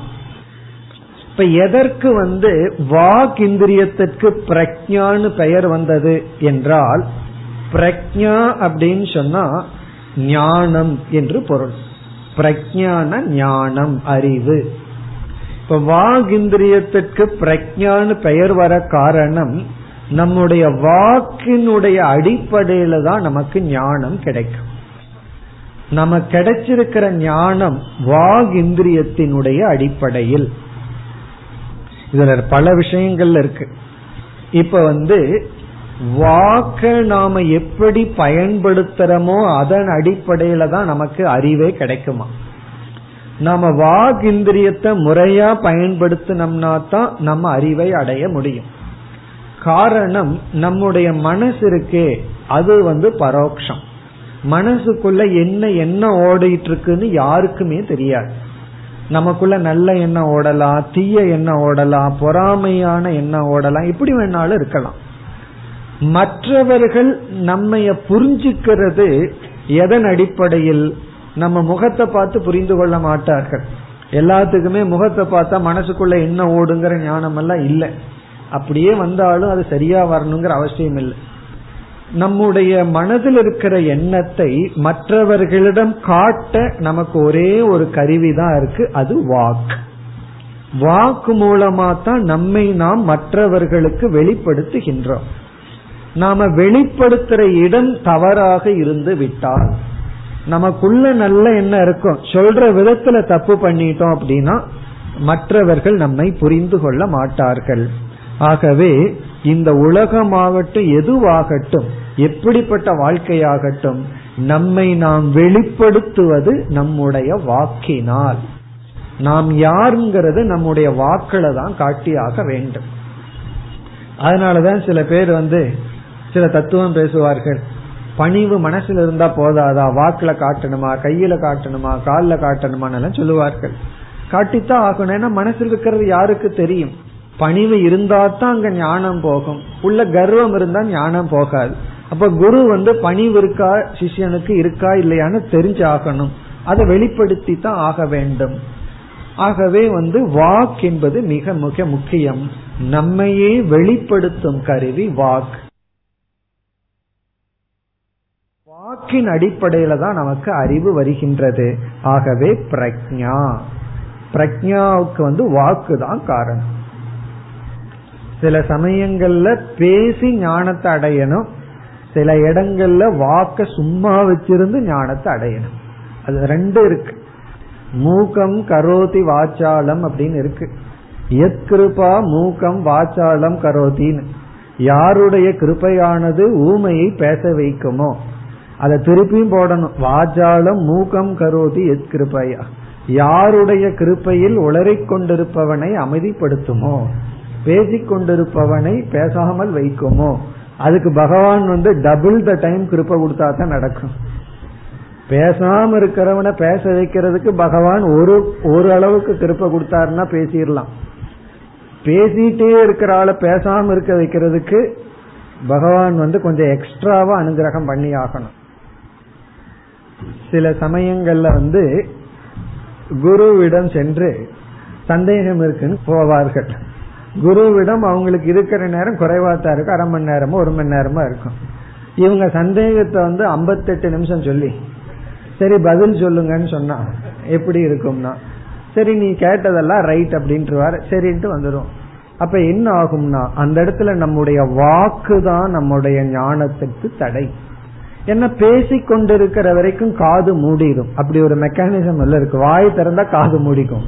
இப்ப எதற்கு வந்து வாக் இந்திரியத்திற்கு பிரக்ஞான்னு பெயர் வந்தது என்றால் பிரக்ஞா அப்படின்னு சொன்னா ஞானம் என்று பொருள். பிரக்ஞான ஞானம் அறிவு. இப்ப வாக் இந்திரியத்திற்கு பிரஜான்னு பெயர் வர காரணம் நம்முடைய வாக்கினுடைய அடிப்படையில தான் நமக்கு ஞானம் கிடைக்கும். நம்ம கிடைச்சிருக்கிற ஞானம் வாக் இந்திரியத்தினுடைய அடிப்படையில். இதுல பல விஷயங்கள்ல இருக்கு. இப்ப வந்து வாக்க நாம எப்படி பயன்படுத்துறோமோ அதன் அடிப்படையில தான் நமக்கு அறிவே கிடைக்குமா? நாம வாக் இந்திரியத்தை முறையா பயன்படுத்தினோம்னா தான் நம்ம அறிவை அடைய முடியும். காரணம் நம்முடைய மனசு இருக்கே அது வந்து பரோக்ஷம். மனசுக்குள்ள என்ன என்ன ஓடிட்டு இருக்குன்னு யாருக்குமே தெரியாது. நமக்குள்ள நல்ல எண்ணம் ஓடலாம் தீய எண்ணம் ஓடலாம் பொறாமையான எண்ணம் ஓடலாம் இப்படி வேணாலும் இருக்கலாம். மற்றவர்கள் நம்மைய புரிஞ்சுக்கிறது எதன் அடிப்படையில்? நம்ம முகத்தை பார்த்து புரிந்து கொள்ள மாட்டார்கள். எல்லாத்துக்குமே முகத்தை பார்த்தா மனசுக்குள்ள என்ன ஓடுங்கிற ஞானம் எல்லாம் இல்லை. அப்படியே வந்தாலும் அது சரியா வரணுங்கிற அவசியம் இல்லை. நம்முடைய மனதில் இருக்கிற எண்ணத்தை மற்றவர்களிடம் காட்ட நமக்கு ஒரே ஒரு கருவி தான் இருக்கு அது வாக். வாக்கு மூலமா தான் நம்மை நாம் மற்றவர்களுக்கு வெளிப்படுத்துகின்றோம். நாம வெளிப்படுத்துற இடம் தவறாக இருந்து விட்டால் நமக்குள்ள நல்ல எண்ணம் இருக்கும்? சொல்ற விதத்துல தப்பு பண்ணிட்டோம் அப்படின்னா மற்றவர்கள் நம்மை புரிந்து கொள்ள மாட்டார்கள். ஆகவே இந்த உலகமாகட்டும் எதுவாகட்டும் எப்படிப்பட்ட வாழ்க்கையாகட்டும் நம்மை நாம் வெளிப்படுத்துவது நம்முடைய வாக்கினால். நாம் யாருங்கிறது நம்முடைய வாக்களை தான் காட்டியாக வேண்டும். அதனாலதான் சில பேர் வந்து சில தத்துவம் பேசுவார்கள். பணிவு மனசுல இருந்தா போதாதா? வாக்குல காட்டணுமா? கையில காட்டணுமா? காலில் காட்டணுமா சொல்லுவார்கள். காட்டித்தான் ஆகணும். ஏன்னா மனசில் இருக்கிறது யாருக்கு தெரியும்? பணிவு இருந்தா தான் அங்க ஞானம் போகும். உள்ள கர்வம் இருந்தா ஞானம் போகாது. அப்ப குரு வந்து பணிவு இருக்கா? சிஷ்யனுக்கு இருக்கா? இல்லையான்னு தெரிஞ்சு ஆகணும் அதை வெளிப்படுத்தி தான் ஆக வேண்டும். ஆகவே வந்து வாக் என்பது மிக மிக முக்கியம். நம்மையே வெளிப்படுத்தும் கருவி வாக். வாக்கின் அடிப்படையில தான் நமக்கு அறிவு வருகின்றது. ஆகவே பிரக்ஞா. பிரக்ஞாவுக்கு வந்து வாக்கு தான் காரணம். சில சமயங்கள்ல பேசி ஞானத்தை அடையணும். சில இடங்கள்ல வாக்க சும்மா வச்சிருந்து ஞானத்தை அடையணும். அது ரெண்டு இருக்கு. மூக்கம் கரோதி வாச்சாலம் அப்படின்னு இருக்கு. எத்கிருபா மூக்கம் வாச்சாலம் கரோதின்னு. யாருடைய கிருப்பையானது ஊமையை பேச வைக்குமோ? அதை திருப்பியும் போடணும். வாஜாலம் மூக்கம் கரோதி எத் கிருப்பையா யாருடைய கிருப்பையில் உளறிக் கொண்டிருப்பவனை அமைதிப்படுத்துமோ? பேசிக் கொண்டிருப்பவனை பேசாமல் வைக்குமோ? அதுக்கு பகவான் வந்து டபுள் த டைம் கிருப்ப கொடுத்தா தான் நடக்கும். பேசாம இருக்கிறவனை பேச வைக்கிறதுக்கு பகவான் ஒரு ஒரு அளவுக்கு கிருப்ப கொடுத்தாருன்னா பேசிடலாம். பேசிட்டே இருக்கிற ஆளை பேசாம இருக்க வைக்கிறதுக்கு பகவான் வந்து கொஞ்சம் எக்ஸ்ட்ராவா அனுகிரகம் பண்ணி ஆகணும் சில சமயங்கள்ல வந்து குருவிடம் சென்று சந்தேகம் இருக்குன்னு போவார்கள். குருவிடம் அவங்களுக்கு இருக்கிற நேரம் குறைவாத்தான் இருக்கும். அரை மணி நேரமோ ஒரு மணி நேரமா இருக்கும். இவங்க சந்தேகத்தை வந்து ஐம்பத்தெட்டு நிமிஷம் சொல்லி சரி பதில் சொல்லுங்கன்னு சொன்னா எப்படி இருக்கும்னா சரி நீ கேட்டதெல்லாம் ரைட் அப்படின்ட்டு சரின்ட்டு வந்துடும் அப்ப என்ன ஆகும்னா அந்த இடத்துல நம்முடைய வாக்கு தான் நம்முடைய ஞானத்துக்கு தடை. என்ன பேசி கொண்டிருக்கிற வரைக்கும் காது மூடிடும். அப்படி ஒரு மெக்கானிசம் எல்லாம் இருக்கு. வாய் திறந்தா காது மூடிக்கும்.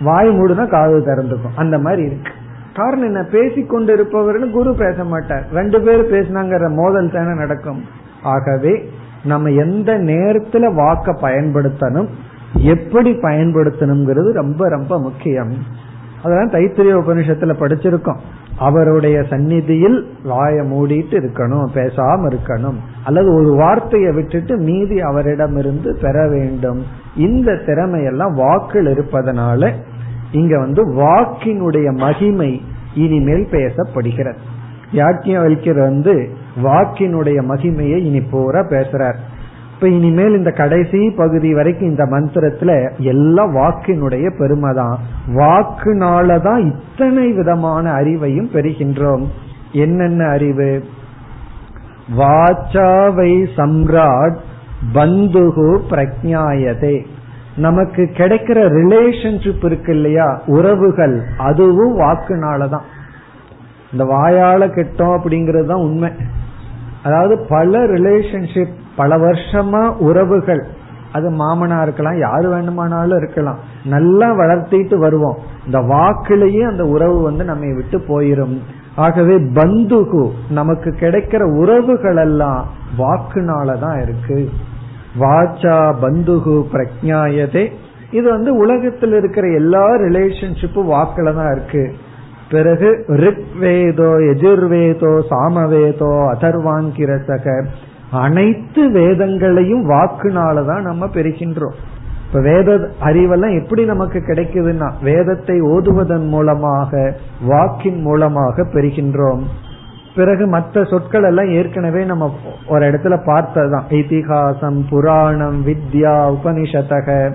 வாய் மூடுனா காது திறந்துக்கும். அந்த மாதிரி இருக்கு. காரணம் என்ன? பேசி இருப்பவர்னு குரு பேச மாட்டார். ரெண்டு பேரும் பேசினாங்கிற மோதல் தானே நடக்கும். ஆகவே நம்ம எந்த நேரத்துல வாக்க பயன்படுத்தணும் எப்படி பயன்படுத்தணுங்கிறது ரொம்ப ரொம்ப முக்கியம். அதெல்லாம் தைத்திரிய உபனிஷத்துல படிச்சிருக்கோம். அவருடைய சந்நிதியில் வாய மூடிட்டு இருக்கணும் பேசாம இருக்கணும். அல்லது ஒரு வார்த்தையை விட்டுட்டு மீதி அவரிடமிருந்து பெற வேண்டும். இந்த திறமையெல்லாம் வாக்கில் இருப்பதனால இங்க வந்து வாக்கினுடைய மகிமை இனிமேல் பேசப்படுகிறது. யாக்கியவல்யர் வந்து வாக்கினுடைய மகிமையை இனி பூரா பேசுறார். இப்ப இனிமேல் இந்த கடைசி பகுதி வரைக்கும் இந்த மந்திரத்துல எல்லாம் வாக்கினுடைய பெருமை தான். வாக்குனாலதான் இத்தனை விதமான அறிவையும் பெறுகின்றோம். என்னென்ன அறிவு? வாச்சாவை சம்ராட் பந்துகு பிரஜாயதே நமக்கு கிடைக்கிற ரிலேஷன்ஷிப் இருக்கு இல்லையா? உறவுகள் அதுவும் வாக்குனாலதான். இந்த வாயால கெட்டோம் அப்படிங்கறது தான் உண்மை. அதாவது பல ரிலேஷன்ஷிப் பல வருஷமா உறவுகள். அது மாமனா இருக்கலாம் யாரு வேண்டுமானாலும் இருக்கலாம். நல்லா வளர்த்திட்டு வருவோம். இந்த வாக்கிலேயே அந்த உறவு வந்து நம்மை விட்டு போயிரும். ஆகவே பந்துகு நமக்கு கிடைக்கிற உறவுகள் எல்லாம் வாக்குனாலதான் இருக்கு. வாச்சா பந்துகு பிரஜாயதே இது வந்து உலகத்தில் இருக்கிற எல்லா ரிலேஷன்ஷிப்பும் வாக்குல தான் இருக்கு. பிறகு ரிக்வேதோ எஜுர்வேதோ சாமவேதோ அதர்வாங்கிரசக அனைத்து வேதங்களையும் வாக்குனாலதான் நம்ம பெறுகின்றோம். இப்ப வேத அறிவெல்லாம் எப்படி நமக்கு கிடைக்குதுன்னா வேதத்தை ஓதுவதன் மூலமாக வாக்கின் மூலமாக பெறுகின்றோம். பிறகு மற்ற சொற்கள் எல்லாம் ஏற்கனவே நம்ம ஒரு இடத்துல பார்த்ததுதான். இதிகாசம் புராணம் வித்யா உபனிஷதக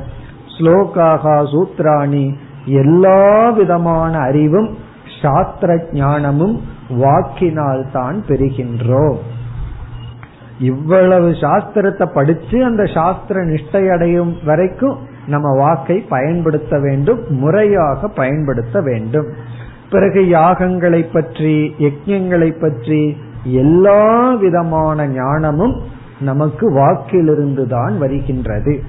ஸ்லோகாகா சூத்ராணி எல்லா விதமான அறிவும் சாஸ்திர ஞானமும் வாக்கினால் தான் பெறுகின்றோம். இவ்வளவு சாஸ்திரத்தை படிச்சு அந்த சாஸ்திர நிஷ்டை அடையும் வரைக்கும் நம்ம வாக்கை பயன்படுத்த வேண்டும் முறையாக பயன்படுத்த வேண்டும். பிறகு யாகங்களை பற்றி யஜ்யங்களை பற்றி எல்லா விதமான ஞானமும் நமக்கு வாக்கிலிருந்து தான் வருகின்றது.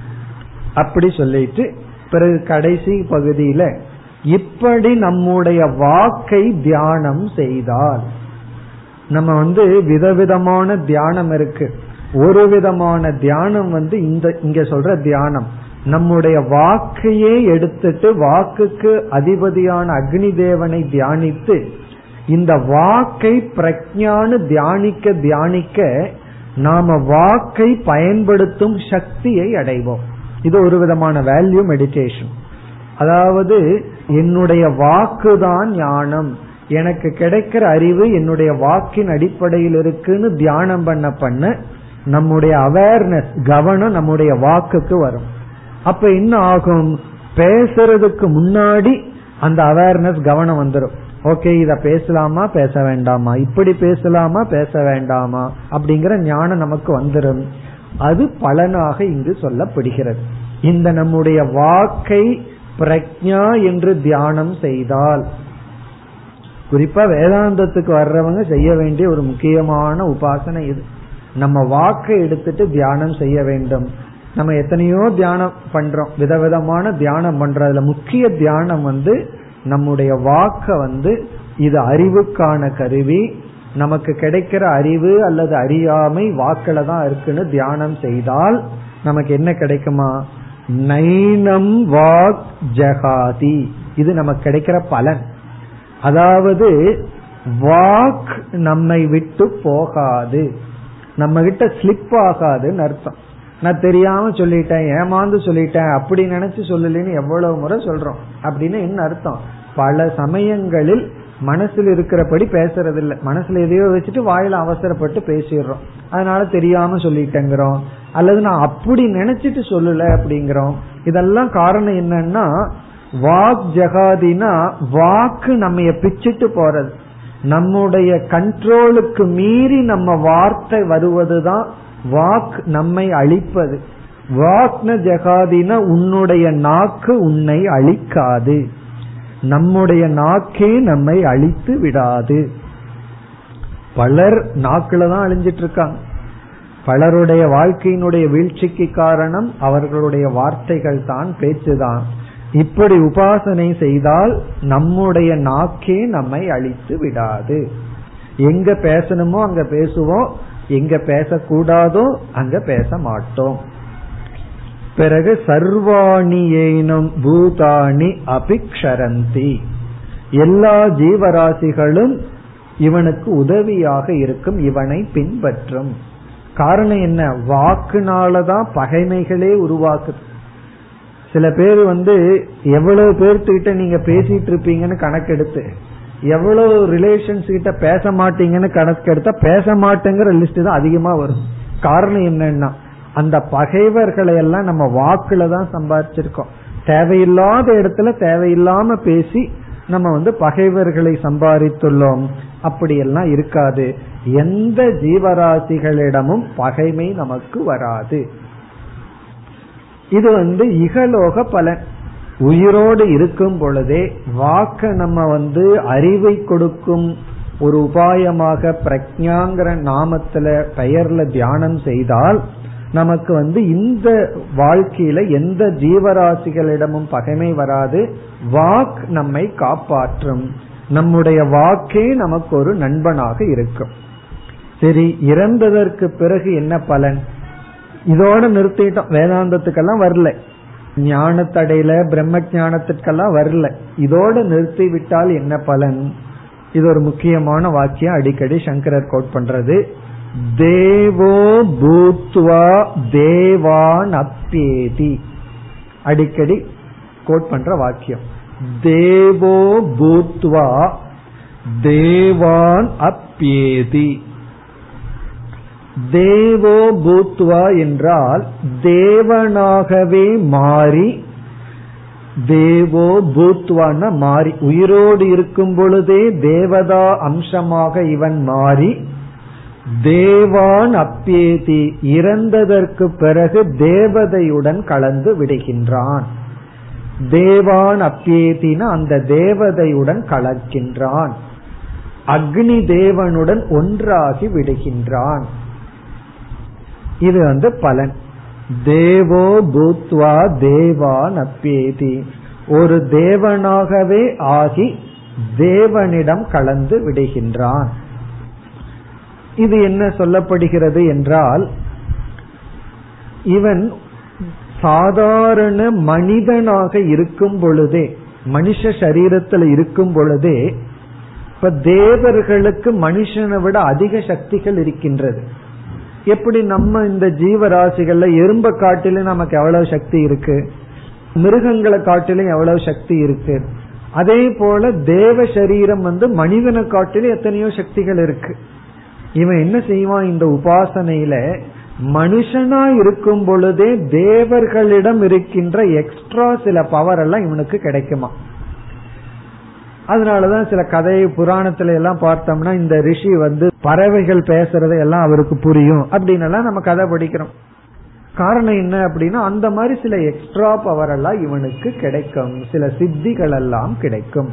அப்படி சொல்லிட்டு பிறகு கடைசி பகுதியில இப்படி நம்முடைய வாக்கை தியானம் செய்தால் நம்ம வந்து விதவிதமான தியானம் இருக்கு. ஒரு விதமான தியானம் வந்து இந்த இங்க சொல்ற தியானம். நம்முடைய வாக்கையே எடுத்துட்டு வாக்குக்கு அதிபதியான அக்னி தேவனை தியானித்து இந்த வாக்கை பிரஜானு தியானிக்க தியானிக்க நாம வாக்கை பயன்படுத்தும் சக்தியை அடைவோம். இது ஒரு விதமான வேல்யூ மெடிடேஷன் அதாவது என்னுடைய வாக்குதான் ஞானம். எனக்கு கிடைக்கிற அறிவு என்னுடைய வாக்கின் அடிப்படையில் இருக்குன்னு தியானம் பண்ண பண்ண நம்முடைய அவேர்னஸ் கவனம் நம்முடைய வாக்குக்கு வரும். அப்ப என்ன ஆகும்? பேசுறதுக்கு முன்னாடி அந்த அவேர்னஸ் கவனம் வந்துடும் ஓகே இத பேசலாமா? பேச வேண்டாமா? இப்படி பேசலாமா? பேச வேண்டாமா? அப்படிங்கிற ஞானம் நமக்கு வந்துடும் அது பலனாக இங்கு சொல்லப்படுகிறது. இந்த நம்முடைய வாக்கை பிரக்ஞா என்று தியானம் செய்தால் குறிப்பா வேதாந்தத்துக்கு வர்றவங்க செய்ய வேண்டிய ஒரு முக்கியமான உபாசனை இது. நம்ம வாக்கை எடுத்துட்டு தியானம் செய்ய வேண்டும். நம்ம எத்தனையோ தியானம் பண்றோம். விதவிதமான தியானம் பண்றதுல முக்கிய தியானம் வந்து நம்முடைய வாக்க வந்து இது அறிவுக்கான கருவி. நமக்கு கிடைக்கிற அறிவு அல்லது அறியாமை வாக்கில தான் இருக்குன்னு தியானம் செய்தால் நமக்கு என்ன கிடைக்குமா? நைனம் வாக் ஜகாதி. இது நமக்கு கிடைக்கிற பலன். அதாவது வாக் நம்மை விட்டு போகாது. நம்ம கிட்ட ஸ்லிப் ஆகாதுன்னு அர்த்தம். நான் தெரியாம சொல்லிட்டேன் ஏமாந்து சொல்லிட்டேன் அப்படி நினைச்சு சொல்லலன்னு எவ்வளவு முறை சொல்றோம். அப்படின்னு என்ன அர்த்தம்? பல சமயங்களில் மனசுல இருக்கிறபடி பேசுறது இல்ல மனசுல எதையோ வச்சுட்டு வாயில அவசரப்பட்டு பேசிடுறோம். அதனால தெரியாம சொல்லிட்டேங்கிறோம். அல்லது நான் அப்படி நினைச்சிட்டு சொல்லல அப்படிங்கிறோம். இதெல்லாம் காரணம் என்னன்னா வாக் ஜகாதினா வாக்கு நம்ம பிச்சுட்டு போறது. நம்முடைய கண்ட்ரோலுக்கு மீறி நம்ம வார்த்தை வருவதுதான் வாக் நம்மை அழிப்பது. வாக்ன ஜகாதினா உன்னுடைய நாக்கு உன்னை அழிக்காது. நம்முடைய நாக்கே நம்மை அழித்து விடாது. பலர் நாக்குல தான் அழிஞ்சிட்டு இருக்காங்க பலருடைய வாழ்க்கையினுடைய வீழ்ச்சிக்கு காரணம் அவர்களுடைய வார்த்தைகள் தான் பேச்சுதான். இப்படி உபாசனை செய்தால் நம்முடைய நாக்கே நம்மை அழித்து விடாது. எங்க பேசணுமோ அங்க பேசுவோம் எங்க பேசக்கூடாதோ அங்க பேச மாட்டோம் பிறகு சர்வாணி ஏனும் பூதாணி அபிக்ஷரந்தி. எல்லா ஜீவராசிகளும் இவனுக்கு உதவியாக இருக்கும் இவனை பின்பற்றும். காரணம் என்ன? வாக்குனாலதான் பகைமைகளே உருவாக்குது. சில பேர் வந்து எவ்வளவு பேர்த்துக்கிட்ட நீங்க பேசிட்டு இருப்பீங்கன்னு கணக்கெடுத்து எவ்வளவு ரிலேஷன்ஸ் கிட்ட பேச மாட்டீங்கன்னு கணக்கெடுத்தா பேச மாட்டேங்கிற லிஸ்ட் தான் அதிகமா வரும். காரணம் என்னன்னா அந்த பகைவர்களை எல்லாம் நம்ம வாக்குல தான் சம்பாதிச்சிருக்கோம். தேவையில்லாத இடத்துல தேவையில்லாம பேசி நம்ம வந்து பகைவர்களை சம்பாதித்துள்ளோம். அப்படியெல்லாம் இருக்காது. எந்த ஜீவராசிகளிடமும் பகைமை நமக்கு வராது. இது வந்து இகலோக பலன். உயிரோடு இருக்கும் பொழுதே வாக்க நம்ம வந்து அறிவை கொடுக்கும் ஒரு உபாயமாக பிரக்ஞாங்கிற நாமத்துல பெயர்ல தியானம் செய்தால் நமக்கு வந்து இந்த வாழ்க்கையில எந்த ஜீவராசிகளிடமும் பகைமை வராது. வாக் நம்மை காப்பாற்றும். நம்முடைய வாக்கே நமக்கு ஒரு நண்பனாக இருக்கும். சரி இறந்ததற்கு பிறகு என்ன பலன்? இதோட நிறுத்திட்டோம். வேதாந்தத்துக்கெல்லாம் வரல. ஞானத்தடையில பிரம்ம ஞானத்திற்கெல்லாம் வரல. இதோட நிறுத்தி விட்டால் என்ன பலன்? இது ஒரு முக்கியமான வாக்கியம் அடிக்கடி சங்கரர் கோட் பண்றது. தேவோ பூத்வா தேவான் அப்பேதி அடிக்கடி கோட் பண்ற வாக்கியம். தேவோ பூத்வா தேவான் அப்பேதி தேவோ பூத்வா என்றால் தேவனாகவே மாறி தேவோ பூத்வான மாறி. உயிரோடு இருக்கும் பொழுதே தேவதா அம்சமாக இவன் மாறி தேவான் அப்பேதி இறந்ததற்கு பிறகு தேவதையுடன் கலந்து விடுகின்றான். தேவான் அப்பேதின அந்த தேவதையுடன் கலக்கின்றான். அக்னி தேவனுடன் ஒன்றாகி விடுகின்றான். இது வந்து பலன். தேவோ பூத்வா தேவான் அப்பேதி ஒரு தேவனாகவே ஆகி தேவனிடம் கலந்து விடுகின்றான். இது என்ன சொல்லப்படுகிறது என்றால் இவன் சாதாரண மனிதனாக இருக்கும் பொழுதே மனுஷ சரீரத்தில் இருக்கும் பொழுதே இப்ப தேவர்களுக்கு மனுஷனை விட அதிக சக்திகள் இருக்கின்றது. எப்படி நம்ம இந்த ஜீவராசிகள்ல எறும்ப காட்டிலும் நமக்கு எவ்வளவு சக்தி இருக்கு? மிருகங்களை காட்டிலும் எவ்வளவு சக்தி இருக்கு? அதே போல தேவ சரீரம் வந்து மனிதனை காட்டிலும் எத்தனையோ சக்திகள் இருக்கு. இவன் என்ன செய்வான் இந்த உபாசனையில? மனுஷனா இருக்கும் பொழுதே தேவர்களிடம் இருக்கின்ற எக்ஸ்ட்ரா சில பவர் எல்லாம் இவனுக்கு கிடைக்குமா அதனாலதான் சில கதை புராணத்துல எல்லாம் பார்த்தோம்னா இந்த ரிஷி வந்து பறவைகள் பேசுறதை எல்லாம் அவருக்கு புரியும் அப்படின்னு எல்லாம் நம்ம கதை படிக்கிறோம். காரணம் என்ன அப்படின்னா அந்த மாதிரி சில எக்ஸ்ட்ரா பவர் எல்லாம் இவனுக்கு கிடைக்கும். சில சித்திகள் எல்லாம் கிடைக்கும்.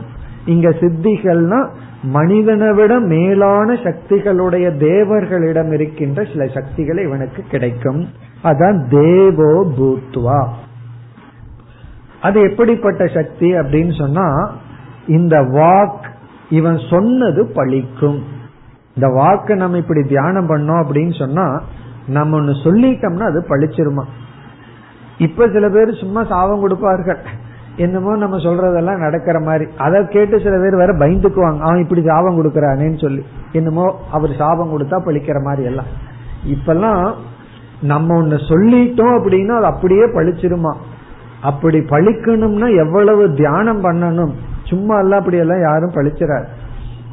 இங்க சித்திகள்னா மனிதனை விட மேலான சக்திகளுடைய தேவர்களிடம் இருக்கின்ற சில சக்திகள் இவனுக்கு கிடைக்கும். அதான் தேவோ பூத்வா. அது எப்படிப்பட்ட சக்தி அப்படின்னு சொன்னா இந்த வாக் இவன் சொன்னது பழிக்கும். இந்த வாக்கு நம்ம இப்படி தியானம் பண்ணோம் அப்படின்னு சொன்னா நம்ம ஒன்னு சொல்லிட்டோம்னா அது பழிச்சிருமா? இப்ப சில பேர் சும்மா சாபம் கொடுப்பார்கள். என்னமோ நம்ம சொல்றதெல்லாம் நடக்கிற மாதிரி. அதை கேட்டு சில பேர் வேற பயந்துக்குவாங்க. அவன் இப்படி சாபம் கொடுக்கறானேன்னு சொல்லி. என்னமோ அவர் சாபம் கொடுத்தா பழிக்கிற மாதிரி எல்லாம். இப்பெல்லாம் நம்ம ஒன்னு சொல்லிட்டோம் அப்படின்னா அது அப்படியே பழிச்சிருமா? அப்படி பழிக்கணும்னா எவ்வளவு தியானம் பண்ணணும்? சும்மா எல்லாம் அப்படி எல்லாம் யாரும் பழிச்சிடாரு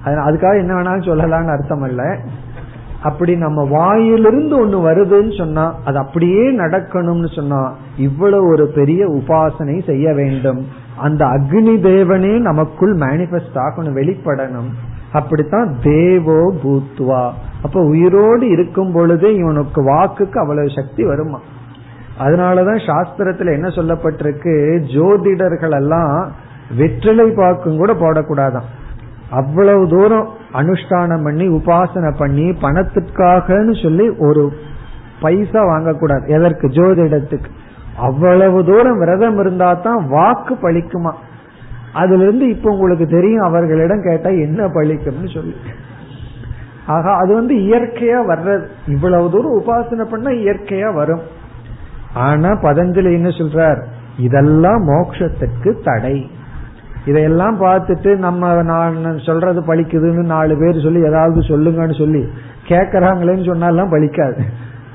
அதுக்காக என்ன வேணாலும் சொல்லலாம்னு அர்த்தம் அல்ல அப்படி நம்ம வாயிலிருந்து ஒண்ணு வருதுன்னு சொன்னா அது அப்படியே நடக்கணும்னு சொன்னா இவ்வளவு ஒரு பெரிய உபாசனை செய்ய வேண்டும். அந்த அக்னி தேவனே நமக்குள் மேனிபெஸ்ட் ஆகணும் வெளிப்படணும். அப்படித்தான் தேவோ பூத்வா. அப்ப உயிரோடு இருக்கும் பொழுதே இவனுக்கு வாக்குக்கு அவ்வளவு சக்தி வருமா? அதனாலதான் சாஸ்திரத்துல என்ன சொல்லப்பட்டிருக்கு? ஜோதிடர்கள் எல்லாம் வெற்றிலை பாக்கும் கூட போடக்கூடாதான். அவ்வளவு தூரம் அனுஷ்டானம் பண்ணி உபாசனை பண்ணி பணத்துக்காகன்னு சொல்லி ஒரு பைசா வாங்கக்கூடாது. எதற்கு? ஜோதிடத்துக்கு. அவ்வளவு தூரம் விரதம் இருந்தா தான் வாக்கு பழிக்குமா? அதுல இருந்து இப்ப உங்களுக்கு தெரியும் அவர்களிடம் கேட்டா என்ன பழிக்கும்னு சொல்லி. ஆக அது வந்து இயற்கையா வர்றது. இவ்வளவு தூரம் உபாசனை பண்ணா இயற்கையா வரும். ஆனா பதஞ்சலி என்ன சொல்றார் இதெல்லாம் மோட்சத்துக்கு தடை. இதையெல்லாம் பார்த்துட்டு நம்ம நான் சொல்றது பழிக்குதுன்னு நாலு பேர் சொல்லி ஏதாவது சொல்லுங்கன்னு சொல்லி கேக்குறாங்களேன்னு சொன்னாலாம் பழிக்காது.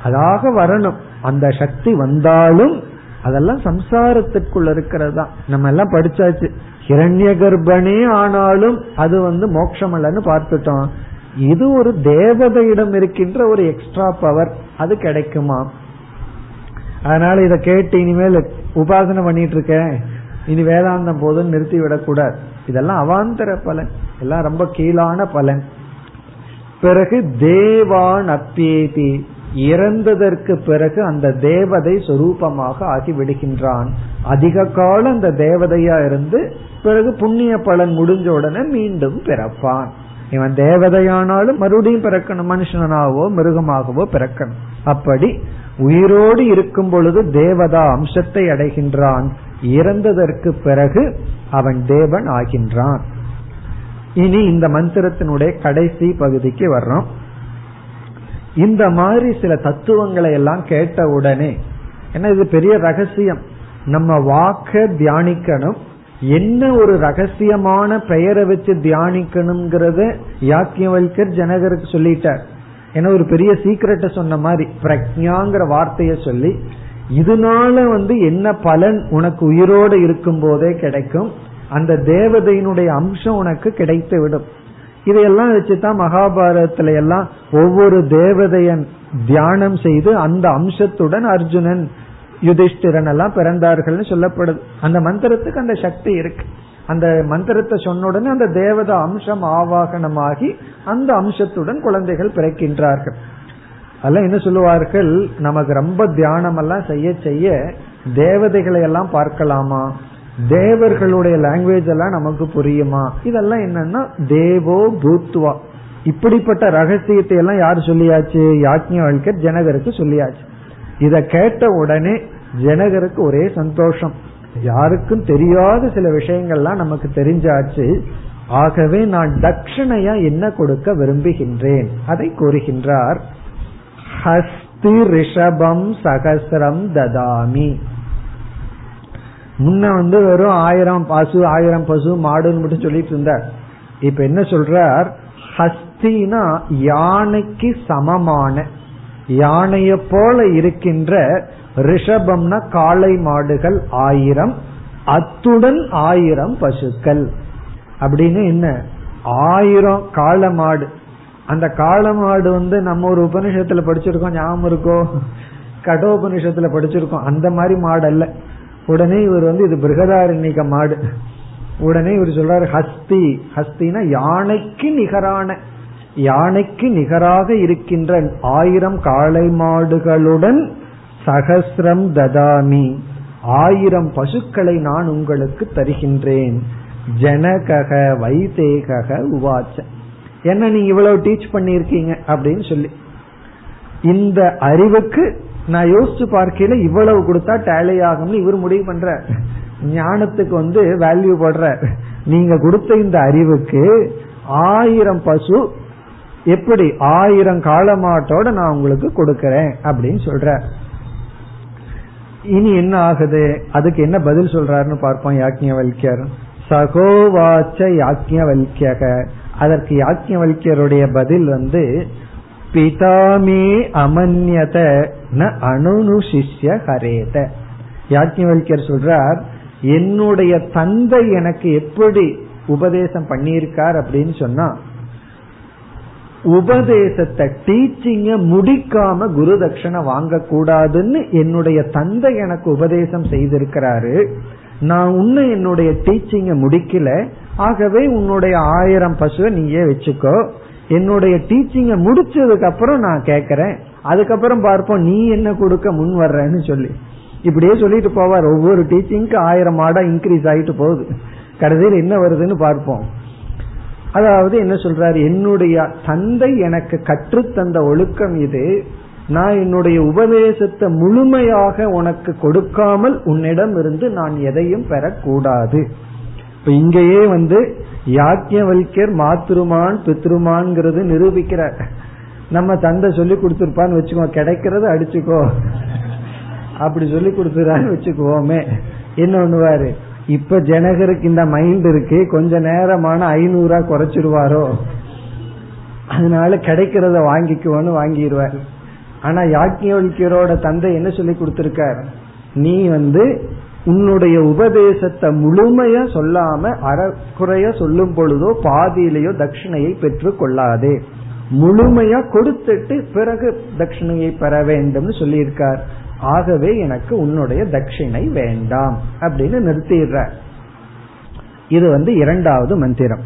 அதாக வரணும். அந்த சக்தி வந்தாலும் அதெல்லாம் சம்சாரத்திற்குள்ள இருக்கிறது தான் நம்ம எல்லாம் படிச்சாச்சு. ஹிரண்ய கர்ப்பனே ஆனாலும் அது வந்து மோட்சம் அல்லன்னு பார்த்துட்டோம். இது ஒரு தேவதையிடம் இருக்கின்ற ஒரு எக்ஸ்ட்ரா பவர் அது கிடைக்குமா? அதனால இத கேட்டு இனிமேல் உபாசனை பண்ணிட்டு இருக்கேன். இனி வேதாந்தம் போதும் நிறுத்தி விடக்கூடாது இதெல்லாம் அவாந்தர பலன். எல்லாம் ரொம்ப கீழான பலன். பிறகு தேவான் அப்பியேதி இறந்ததற்கு பிறகு அந்த தேவதை சொரூபமாக ஆகி விடுகின்றான் அதிக காலம் அந்த தேவதையா இருந்து பிறகு புண்ணிய பலன் முடிஞ்ச உடனே மீண்டும் பிறப்பான். இவன் தேவதையானாலும் மறுபடியும் பிறக்கணும். மனுஷனாகவோ மிருகமாகவோ பிறக்கணும். அப்படி உயிரோடு இருக்கும் பொழுது தேவதா அம்சத்தை அடைகின்றான். இறந்ததற்கு பிறகு அவன் தேவன் ஆகின்றான். இனி இந்த மந்திரத்தினுடைய கடைசி பகுதிக்கு வர்றோம். இந்த மாதிரி சில தத்துவங்களை எல்லாம் கேட்ட உடனே என்ன இது பெரிய ரகசியம்? நம்ம வாக்க தியானிக்கணும். என்ன ஒரு ரகசியமான பெயரை வச்சு தியானிக்கணுங்கிறத யாக்கியவல்கர் ஜனகருக்கு சொல்லிட்டார். ஏன்னா ஒரு பெரிய சீக்கிரட்ட சொன்ன மாதிரி பிரக்ஞாங்கிற வார்த்தையை சொல்லி இதனால வந்து என்ன பலன் உனக்கு உயிரோடு இருக்கும் போதே கிடைக்கும்? அந்த தேவதையினுடைய அம்சம் உனக்கு கிடைத்து விடும். இதையெல்லாம் வச்சுதான் மகாபாரதத்துல எல்லாம் ஒவ்வொரு தேவதையன் தியானம் செய்து அந்த அம்சத்துடன் அர்ஜுனன் யுதிஷ்டிரன் எல்லாம் பிறந்தார்கள்னு சொல்லப்படுது. அந்த மந்திரத்துக்கு அந்த சக்தி இருக்கு. அந்த மந்திரத்தை சொன்ன உடனே அந்த தேவத அம்சம் ஆவாகனமாகி அந்த அம்சத்துடன் குழந்தைகள் பிறக்கின்றார்கள். அதெல்லாம் என்ன சொல்லுவார்கள்? நமக்கு ரொம்ப தியானம் எல்லாம் செய்ய செய்ய தேவதைகளை எல்லாம் பார்க்கலாமா? தேவர்களுடைய லாங்குவேஜ் எல்லாம் நமக்கு புரியுமா? இதெல்லாம் என்னன்னா தேவோ பூத்வா. இப்படிப்பட்ட ரகசியத்தை எல்லாம் யார் சொல்லியாச்சு? யாக்ஞவல்கர் ஜனகருக்கு சொல்லியாச்சு. இத கேட்ட உடனே ஜனகருக்கு ஒரே சந்தோஷம். யாருக்கும் தெரியாத சில விஷயங்கள்லாம் நமக்கு தெரிஞ்சாச்சு. ஆகவே நான் தட்சிணையா என்ன கொடுக்க விரும்புகின்றேன்? அதை கூறுகின்றார். ஹஸ்தி ரிஷபம் சகசிரம் ததாமி. முன்ன வந்து வெறும் ஆயிரம் பசு ஆயிரம் பசு மாடுன்னு மட்டும் சொல்லிட்டு இருந்தார். இப்ப என்ன சொல்றார்? ஹஸ்தினா யானைக்கு சமமான யானைய போல இருக்கின்ற ரிஷபம்னா காளை மாடுகள் ஆயிரம் அத்துடன் ஆயிரம் பசுக்கள். அப்படின்னு என்ன? ஆயிரம் காளை மாடு அந்த காளை மாடு வந்து நம்ம ஒரு உபநிஷத்துல படிச்சிருக்கோம் ஞாபகம் இருக்கோ? கடோபனிஷத்துல படிச்சிருக்கோம். அந்த மாதிரி மாடு அல்ல உடனே இவர் வந்து இது பிருகதாரண்யக மாடு. உடனே இவர் சொல்றாரு ஹஸ்தி. ஹஸ்தினா யானைக்கு நிகரான. யானைக்கு நிகராக இருக்கின்ற ஆயிரம் காளை மாடுகளுடன் சகசிரம் ததாமி. ஆயிரம் பசுக்களை நான் உங்களுக்கு தருகின்றேன். ஜனகக வைதேக உவாச்ச. என்ன நீ இவ்வளவு டீச் பண்ணிருக்கீங்க அப்படின்னு சொல்லி. இந்த அறிவுக்கு நான் யோசிச்சு பார்க்கல இவ்வளவு கொடுத்தா டேலி ஆகும்னு இவர் முடிவு பண்ற ஞானத்துக்கு வந்து வேல்யூ போடுற நீங்க கொடுத்த இந்த அறிவுக்கு ஆயிரம் பசு எப்படி ஆயிரம் காலமாட்டோட நான் உங்களுக்கு கொடுக்கறேன் அப்படின்னு சொல்ற இனி என்ன ஆகுது? அதுக்கு என்ன பதில் சொல்றாருன்னு பார்ப்போம் யாக்கியவல்யர் சகோவாச்ச யாக்கியவல்யக அதற்கு யாக்கியவல்யருடைய பதில் வந்து பிதாமே அமன்யத ந அணுனுசிஷ்ய ஹரேத. யாக்கியவல்யர் சொல்றார் என்னுடைய தந்தை எனக்கு எப்படி உபதேசம் பண்ணியிருக்கார் அப்படின்னு சொன்னா உபதேசத்தை டீச்சிங்க முடிக்காம குரு தட்சணை வாங்க கூடாதுன்னு என்னுடைய தந்தை எனக்கு உபதேசம் செய்திருக்கிறாரு. நான் உன்னை என்னுடைய டீச்சிங்க முடிக்கல. ஆகவே உன்னுடைய ஆயிரம் பசுவை நீயே வச்சுக்கோ. என்னுடைய டீச்சிங்க முடிச்சதுக்கு அப்புறம் நான் கேக்குறேன் அதுக்கப்புறம் பார்ப்போம் நீ என்ன கொடுக்க முன் வர்றன்னு சொல்லி. இப்படியே சொல்லிட்டு போவார். ஒவ்வொரு டீச்சிங்க்கு ஆயிரம் ஆடா இன்க்ரீஸ் ஆயிட்டு போகுது. கடைசியில் என்ன வருதுன்னு பார்ப்போம். அதாவது என்ன சொல்றாரு? என்னுடைய தந்தை எனக்கு கற்றுத்தந்த ஒழுக்கம் இது. நான் என்னுடைய உபதேசத்தை முழுமையாக உனக்கு கொடுக்காமல் உன்னிடம் இருந்து நான் எதையும் பெறக்கூடாது. இப்ப இங்கேயே வந்து யாக்கியவல்யர் மாத்ருமான் பித்ருமான்ங்கிறது நிரூபிக்கிறார் நம்ம தந்தை சொல்லி கொடுத்துருப்பான்னு வச்சுக்கோ கிடைக்கிறது அடிச்சுக்கோ. அப்படி சொல்லி கொடுத்துறான்னு வச்சுக்குவோமே. என்ன பண்ணுவாரு இப்ப ஜனகருக்கு இந்த மைண்ட் இருக்கு கொஞ்ச நேரமான ஐநூறா குறைச்சிடுவாரோ அதனால கிடைக்கிறத வாங்கிக்குவோன்னு வாங்கிடுவார் ஆனா யாக்கியோலிக்கரோட தந்தை என்ன சொல்லி கொடுத்திருக்கார்? நீ வந்து உன்னுடைய உபதேசத்தை முழுமைய சொல்லாம அறக்குறைய சொல்லும் பொழுதோ பாதியிலேயோ தட்சிணையை பெற்று கொள்ளாதே. முழுமையா கொடுத்துட்டு பிறகு தட்சிணையை பெற வேண்டும்னு சொல்லியிருக்கார். ஆகவே எனக்கு உன்னுடைய தட்சிணை வேண்டாம் அப்படின்னு நிறுத்திடுற. இது வந்து இரண்டாவது மந்திரம்.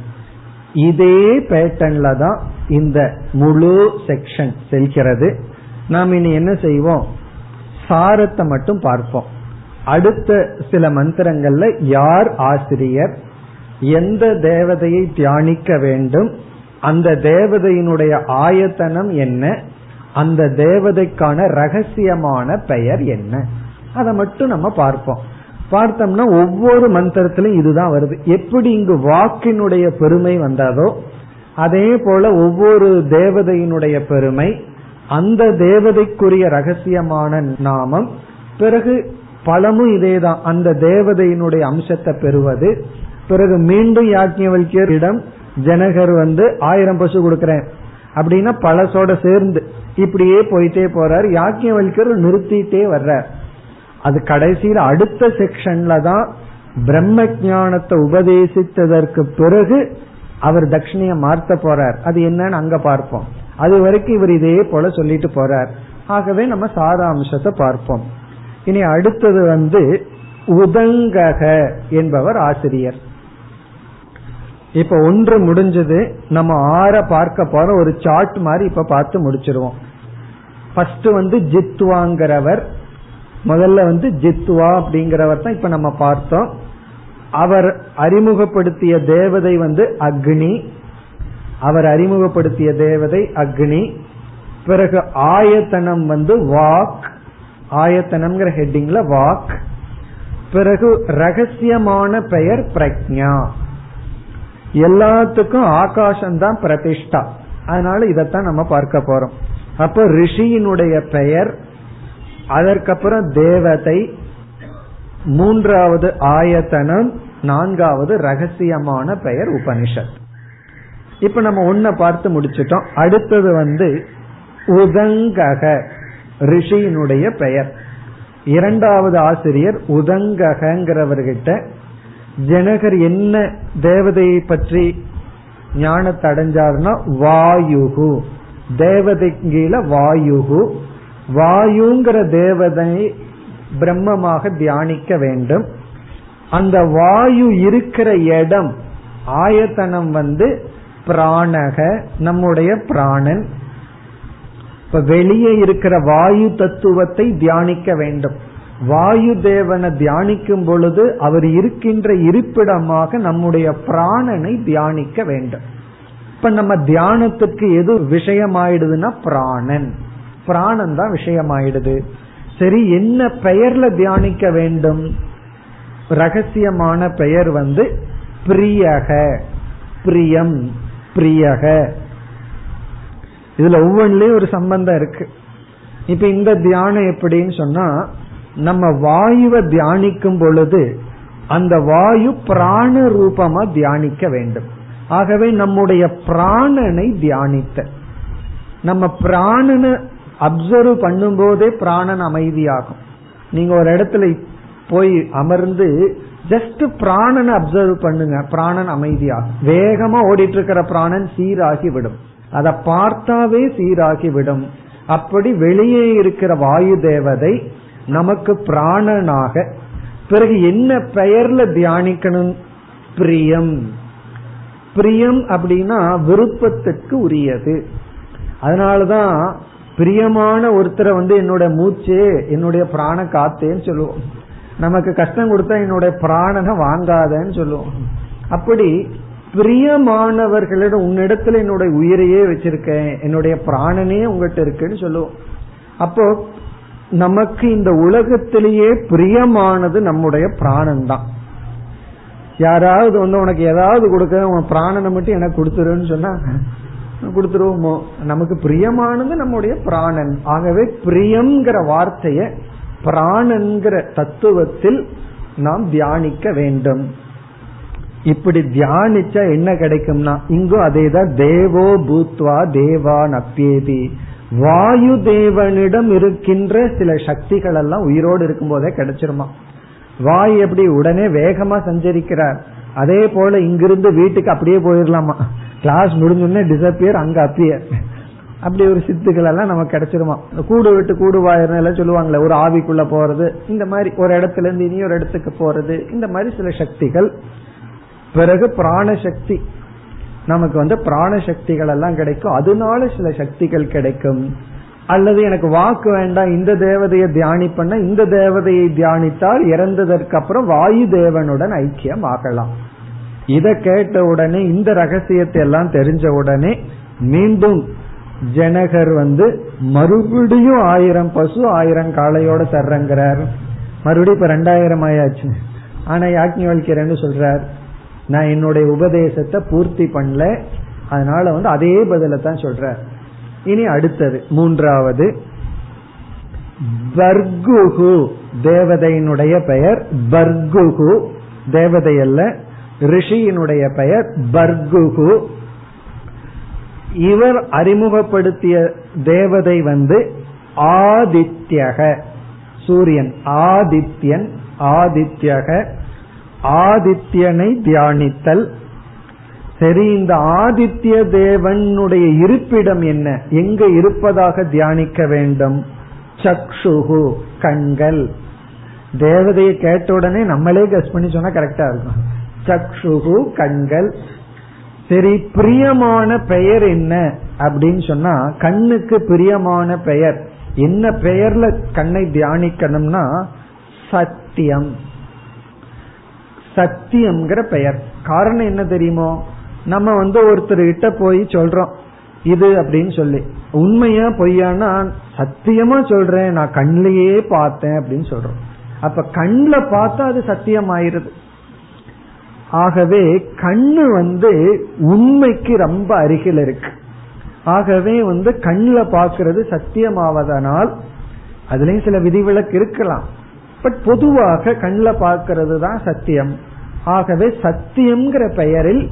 இதே பேட்டன்ல தான் இந்த முழு செக்ஷன் செல்கிறது. நாம் இனி என்ன செய்வோம்? சாரத்தை மட்டும் பார்ப்போம். அடுத்த சில மந்திரங்கள்ல யார் ஆசிரியர் எந்த தேவதையை தியானிக்க வேண்டும் அந்த தேவதையினுடைய ஆயத்தனம் என்ன அந்த தேவதைக்கான ரகசியமான பெயர் என்ன? அதை மட்டும் நம்ம பார்ப்போம். பார்த்தோம்னா ஒவ்வொரு மந்திரத்திலும் இதுதான் வருது. எப்படி இங்கு வாக்கினுடைய பெருமை வந்ததோ அதே போல ஒவ்வொரு தேவதையினுடைய பெருமை அந்த தேவதைக்குரிய ரகசியமான நாமம் பிறகு பழமும் இதேதான். அந்த தேவதையினுடைய அம்சத்தை பெறுவது. பிறகு மீண்டும் யாஜ்யவல்யரிடம் ஜனகர் வந்து ஆயிரம் பசு கொடுக்கிறேன். அப்படின்னா பழசோட சேர்ந்து இப்படியே போயிட்டே போறார். யாக்கியவல்யர் நிறுத்திட்டே வர்றார். அது கடைசியில் அடுத்த செக்ஷன்ல தான் பிரம்ம ஜானத்தை உபதேசித்ததற்கு பிறகு அவர் தட்சிணைய மாற்ற போறார். அது என்னன்னு அங்க பார்ப்போம். அது வரைக்கும் இவர் இதே போல சொல்லிட்டு போறார். ஆகவே நம்ம சாராம்சத்தை பார்ப்போம். இனி அடுத்தது வந்து உதங்கக என்பவர் ஆசிரியர். இப்ப ஒன்று முடிஞ்சது நம்ம ஆற பார்க்க போற ஒரு சார்ட் மாதிரி இப்ப பார்த்து முடிச்சிருவோம். ஃபர்ஸ்ட் வந்து ஜித்வாங்கிறவர். முதல்ல வந்து ஜித்வா அப்படிங்கிறவர் தான் இப்ப நம்ம பார்த்தோம். அவர் அறிமுகப்படுத்திய தேவதை வந்து அக்னி. அவர் அறிமுகப்படுத்திய தேவதை அக்னி. பிறகு ஆயத்தனம் வந்து வாக். ஆயத்தனம்ங்கிற ஹெட்டிங்ல வாக் பிறகு ரகசியமான பெயர் பிரக்ஞா. எல்லாத்துக்கும் ஆகாசம் தான் பிரதிஷ்டா. அதனால இதைத்தான் நம்ம பார்க்க போறோம். அப்ப ரிஷியினுடைய பெயர் அதற்கப்புறம் தேவதை மூன்றாவது ஆயத்தனம் நான்காவது ரகசியமான பெயர் உபனிஷத். இப்ப நம்ம ஒன்ன பார்த்து முடிச்சிட்டோம். அடுத்தது வந்து உதங்கக. ரிஷியினுடைய பெயர். இரண்டாவது ஆசிரியர் உதங்ககங்கிறவர்கிட்ட ஜனகர் என்ன தேவதையை பற்றி ஞானத்தை அடைஞ்சார்னா வாயுகு. தேவதைங்கில வாயுகு. வாயுங்கிற தேவதை பிரம்மமாக தியானிக்க வேண்டும். அந்த வாயு இருக்கிற இடம் ஆயத்தனம் வந்து பிராணக நம்முடைய பிராணன். இப்ப வெளியே இருக்கிற வாயு தத்துவத்தை தியானிக்க வேண்டும். வாயு தேவனை தியானிக்கும் பொழுது அவர் இருக்கின்ற இருப்பிடமாக நம்முடைய பிராணனை தியானிக்க வேண்டும். இப்ப நம்ம தியானத்துக்கு எது விஷயமாயிடுதுன்னா பிராணன். பிராணன் தான் விஷயமாயிடுது. சரி என்ன பெயர்ல தியானிக்க வேண்டும்? ரகசியமான பெயர் வந்து பிரியக. பிரியம் பிரியக. இதுல ஒவ்வொன்றிலயும் ஒரு சம்பந்தம் இருக்கு. இப்ப இந்த தியானம் எப்படின்னு சொன்னா நம்ம வாயுவை தியானிக்கும் பொழுது அந்த வாயு பிராண ரூபமா தியானிக்க வேண்டும். ஆகவே நம்முடைய பிராணனை தியானித்த. நம்ம பிராணனை அப்சர்வ் பண்ணும் போதே பிராணன் அமைதியாகும். நீங்க ஒரு இடத்துல போய் அமர்ந்து ஜஸ்ட் பிராணனை அப்சர்வ் பண்ணுங்க. பிராணன் அமைதியாகும் வேகமா ஓடிட்டு இருக்கிற பிராணன் சீராகி விடும். அதை பார்த்தாவே சீராகிவிடும். அப்படி வெளியே இருக்கிற வாயு தேவதை நமக்கு பிராணனாக பிறகு என்ன பெயர்ல தியானிக்கணும்? பிரியம். பிரியம் அப்படின்னா விருப்பத்துக்கு உரியது. அதனாலதான் பிரியமான ஒருத்தரை வந்து என்னோட மூச்சு என்னுடைய பிராண காத்தேன்னு சொல்லுவோம். நமக்கு கஷ்டம் கொடுத்தா என்னுடைய பிராணனை வாங்காதன்னு சொல்லுவோம். அப்படி பிரியமானவர்களிடம் உன்னிடத்துல என்னுடைய உயிரையே வச்சிருக்கேன். என்னுடைய பிராணனே உங்ககிட்ட இருக்குன்னு சொல்லுவோம். அப்போ நமக்கு இந்த உலகத்திலேயே பிரியமானது நம்முடைய பிராணன் தான் யாராவது வந்து உனக்கு ஏதாவது கொடுக்க உன் பிராணனை மட்டும் எனக்கு கொடுத்துருன்னு சொன்னா கொடுத்துருவோமோ? நமக்கு பிரியமானது நம்முடைய பிராணன். ஆகவே பிரியம்ங்கிற வார்த்தைய பிராணன்கிற தத்துவத்தில் நாம் தியானிக்க வேண்டும். இப்படி தியானிச்சா என்ன கிடைக்கும்னா இங்கும் அதேதான் தேவோ பூத்வா தேவா நப்பியேதி வாயு தேவனிடம் இருக்கின்ற சில சக்திகள் எல்லாம் உயிரோடு இருக்கும் போதே கிடைச்சிருமா? வாயு எப்படி உடனே வேகமா சஞ்சரிக்கிறார். அதே போல இங்கிருந்து வீட்டுக்கு அப்படியே போயிடலாமா? கிளாஸ் முடிஞ்சோடனே டிசப்பியர் அங்க அப்பியர் அப்படி ஒரு சித்துக்கள் எல்லாம் நமக்கு கிடைச்சிருமா? கூடு விட்டு கூடு வாயிரம் எல்லாம் சொல்லுவாங்களே ஒரு ஆவிக்குள்ள போறது இந்த மாதிரி ஒரு இடத்துல இருந்து இனி ஒரு இடத்துக்கு போறது இந்த மாதிரி சில சக்திகள் பிறகு பிராணசக்தி. நமக்கு வந்து பிராணசக்திகள் எல்லாம் கிடைக்கும். அதனால சில சக்திகள் கிடைக்கும். அல்லது எனக்கு வாக்கு வேண்டாம் இந்த தேவதையை தியானிப்பண்ண இந்த தேவதையை தியானித்தால் இறந்ததற்கு அப்புறம் வாயு தேவனுடன் ஐக்கியம் ஆகலாம் இதை கேட்ட உடனே இந்த ரகசியத்தை எல்லாம் தெரிஞ்ச உடனே மீண்டும் ஜனகர் வந்து மறுபடியும் ஆயிரம் பசு ஆயிரம் காளையோட தர்றங்கிறார். மறுபடியும் இப்ப ரெண்டாயிரம் ஆயாச்சு ஆனா யாக்ஞவல்கிறேன்னு சொல்றார் நான் என்னுடைய உபதேசத்தை பூர்த்தி பண்ணல. அதனால வந்து அதே பதில தான் சொல்ற இனி அடுத்தது மூன்றாவது. பர்குகு தேவதையினுடைய பெயர் பர்குகு தேவதை அல்ல ரிஷியினுடைய பெயர் பர்குகு இவர் அறிமுகப்படுத்திய தேவதை வந்து ஆதித்யக சூரியன் ஆதித்யன் ஆதித்யக. ஆதித்யனை தியானித்தல். சரி இந்த ஆதித்ய தேவனுடைய இருப்பிடம் என்ன? எங்க இருப்பதாக தியானிக்க வேண்டும்? சக்ஷுகு கண்கள். தேவதையை கேட்ட உடனே நம்மளே கஸ் பண்ணி சொன்னா கரெக்டா இருக்கும். சக்ஷுகு கண்கள். சரி பிரியமான பெயர் என்ன? அப்படின்னு சொன்னா கண்ணுக்கு பிரியமான பெயர். என்ன பெயர்ல கண்ணை தியானிக்கணும்னா சத்தியம். சத்தியம்ங்கிற பெயர். காரணம் என்ன தெரியுமோ? நம்ம வந்து ஒருத்தர் கிட்ட போய் சொல்றோம். இது அப்படின்னு சொல்லி. உண்மையா பொய்யானா சத்தியமா சொல்றேன் நான் கண்ணிலேயே பார்த்தேன் அப்படின்னு சொல்றோம். அப்ப கண்ல பார்த்தா அது சத்தியம் ஆயிருது ஆகவே கண்ணு வந்து உண்மைக்கு ரொம்ப அருகில் இருக்கு. ஆகவே வந்து கண்ணில் பார்க்கறது சத்தியமாவதனால் அதுலயும் சில விதிவிலக்கு இருக்கலாம். பட் பொதுவாக கண்ணில் பார்க்கறது தான் சத்தியம். ஆகவே சத்தியம்ங்கிற பெயரில்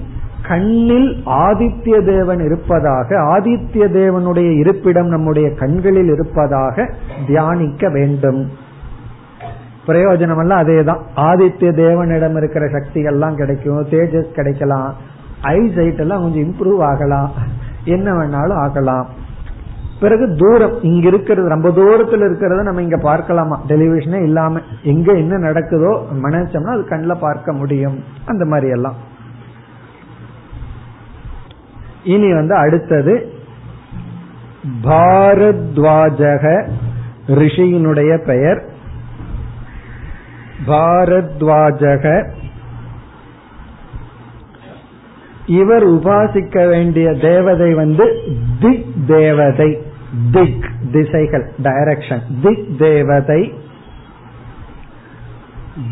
கண்ணில் ஆதித்ய தேவன் இருப்பதாக ஆதித்ய தேவனுடைய இருப்பிடம் நம்முடைய கண்களில் இருப்பதாக தியானிக்க வேண்டும். பிரயோஜனம் எல்லாம் அதே தான் ஆதித்ய தேவனிடம் இருக்கிற சக்திகள்லாம் கிடைக்கும் தேஜஸ் கிடைக்கலாம் ஐ சைட் எல்லாம் கொஞ்சம் இம்ப்ரூவ் ஆகலாம். என்ன வேணாலும் ஆகலாம். பிறகு தூரம் இங்க இருக்கிறது ரொம்ப தூரத்துல இருக்கிறத நம்ம இங்க பார்க்கலாமா? டெலிவிஷனே இல்லாம எங்க என்ன நடக்குதோ நினைச்சோம்னா அது கண்ணில் பார்க்க முடியும். அந்த மாதிரி எல்லாம். இனி வந்து அடுத்தது பாரத்வாஜக ரிஷியினுடைய பெயர். பாரத்வாஜக இவர் உபாசிக்க வேண்டிய தேவதை வந்து திக் தேவதை. திக் திசைகள் டைரக்ஷன் திக் தேவதை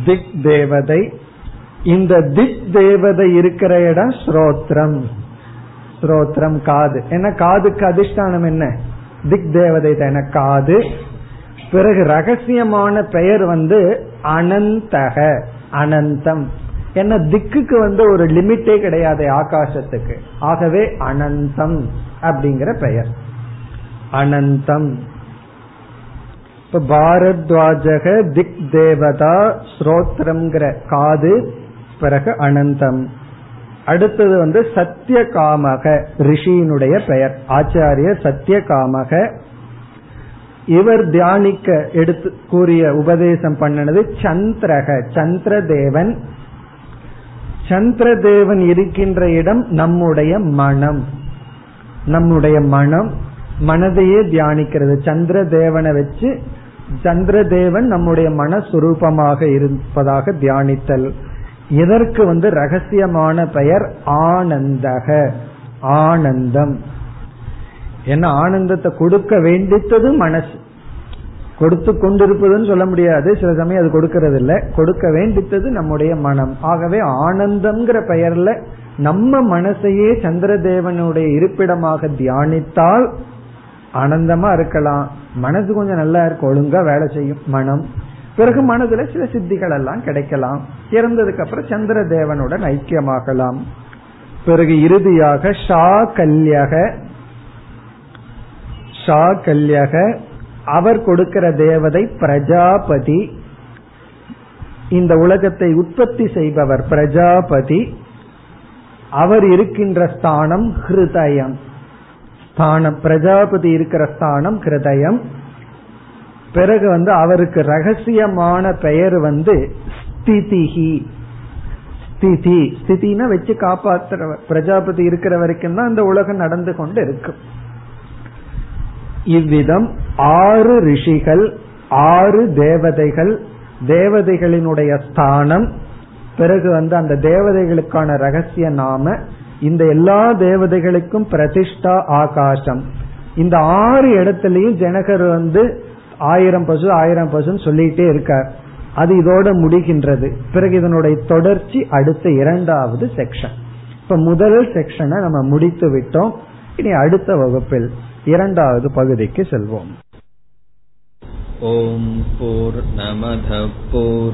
திக் தேவதை. இந்த திக் தேவதை இருக்கிற இடம் ஸ்ரோத்ரம். ஸ்ரோத்ரம் காது. என்ன காதுக்கு அதிஷ்டானம் என்ன? திக் தேவதை தான. காது? பிறகு ரகசியமான பெயர் வந்து அனந்தக அனந்தம். என்ன திக்குக்கு வந்து ஒரு லிமிட்டே கிடையாது ஆகாசத்துக்கு. ஆகவே அனந்தம் அப்படிங்கிற பெயர். அனந்தம். இப்ப பாரத்வாஜக திக் தேவதா ஸ்ரோத்ரம்ங்கிற காது பிறகு அனந்தம். அடுத்தது வந்து சத்திய காமக ரிஷியினுடைய பெயர் ஆச்சாரிய சத்திய காமக இவர் தியானிக்க எடுத்து கூறிய உபதேசம் பண்ணினது சந்திரக சந்திரதேவன். சந்திரதேவன் இருக்கின்ற இடம் நம்முடைய மனம். நம்முடைய மனம். மனதையே தியானிக்கிறது. சந்திரதேவனை வச்சு சந்திரதேவன் நம்முடைய மனஸ்வரூபமாக இருப்பதாக தியானித்தல். இதற்கு வந்து ரகசியமான பெயர் ஆனந்தக ஆனந்தம். என்ன ஆனந்தத்தை கொடுக்க வேண்டித்தது மனசு. கொடுத்து கொண்டிருப்பதுன்னு சொல்ல முடியாது. சில சமயம் அது கொடுக்கறது இல்ல கொடுக்க வேண்டித்தது நம்முடைய மனம். ஆகவே ஆனந்தம்ங்கிற பெயர்ல நம்ம மனசையே சந்திரதேவனுடைய இருப்பிடமாக தியானித்தால் ஆனந்தமா இருக்கலாம். மனசு கொஞ்சம் நல்லா இருக்கும் ஒழுங்கா வேலை செய்யும். மனம். பிறகு மனதுல சில சித்திகள் எல்லாம் கிடைக்கலாம். இறந்ததுக்கு அப்புறம் சந்திர தேவனுடன் ஐக்கியமாகலாம். பிறகு இறுதியாக ஷா கல்யக. ஷா கல்யக. அவர் கொடுக்கிற தேவதை பிரஜாபதி. இந்த உலகத்தை உற்பத்தி செய்பவர் பிரஜாபதி. அவர் இருக்கின்ற ஸ்தானம் ஹிருதயம். ஸ்தானம் பிரஜாபதி இருக்கிற ஸ்தானம் கிருதயம். பிறகு வந்து அவருக்கு ரகசியமான பெயர் வந்து ஸ்திதிஹி. ஸ்திதி ஸ்திதினா வச்சு காப்பாற்றுற பிரஜாபதி இருக்கிற வரைக்கும் தான் இந்த உலகம் நடந்து கொண்டு இருக்கும் இவ்விதம் ஆறு ரிஷிகள் ஆறு தேவதைகள் தேவதைகளினுடைய ஸ்தானம். பிறகு வந்து அந்த தேவதைகளுக்கான ரகசிய நாம இந்த எல்லா தேவதைகளுக்கும் பிரதிஷ்டா ஆகாசம். இந்த ஆறு இடத்துலயும் ஜனகர் வந்து ஆயிரம் பசு ஆயிரம் பசுன்னு சொல்லிட்டே இருக்கார். அது இதோட முடிகின்றது. பிறகு இதனுடைய தொடர்ச்சி அடுத்த இரண்டாவது செக்ஷன் இப்ப முதல் செக்ஷனை நம்ம முடித்து விட்டோம். இனி அடுத்த வகுப்பில் இரண்டாவது பகுதிக்கு செல்வோம்.
ஓம் போர் நமத போர்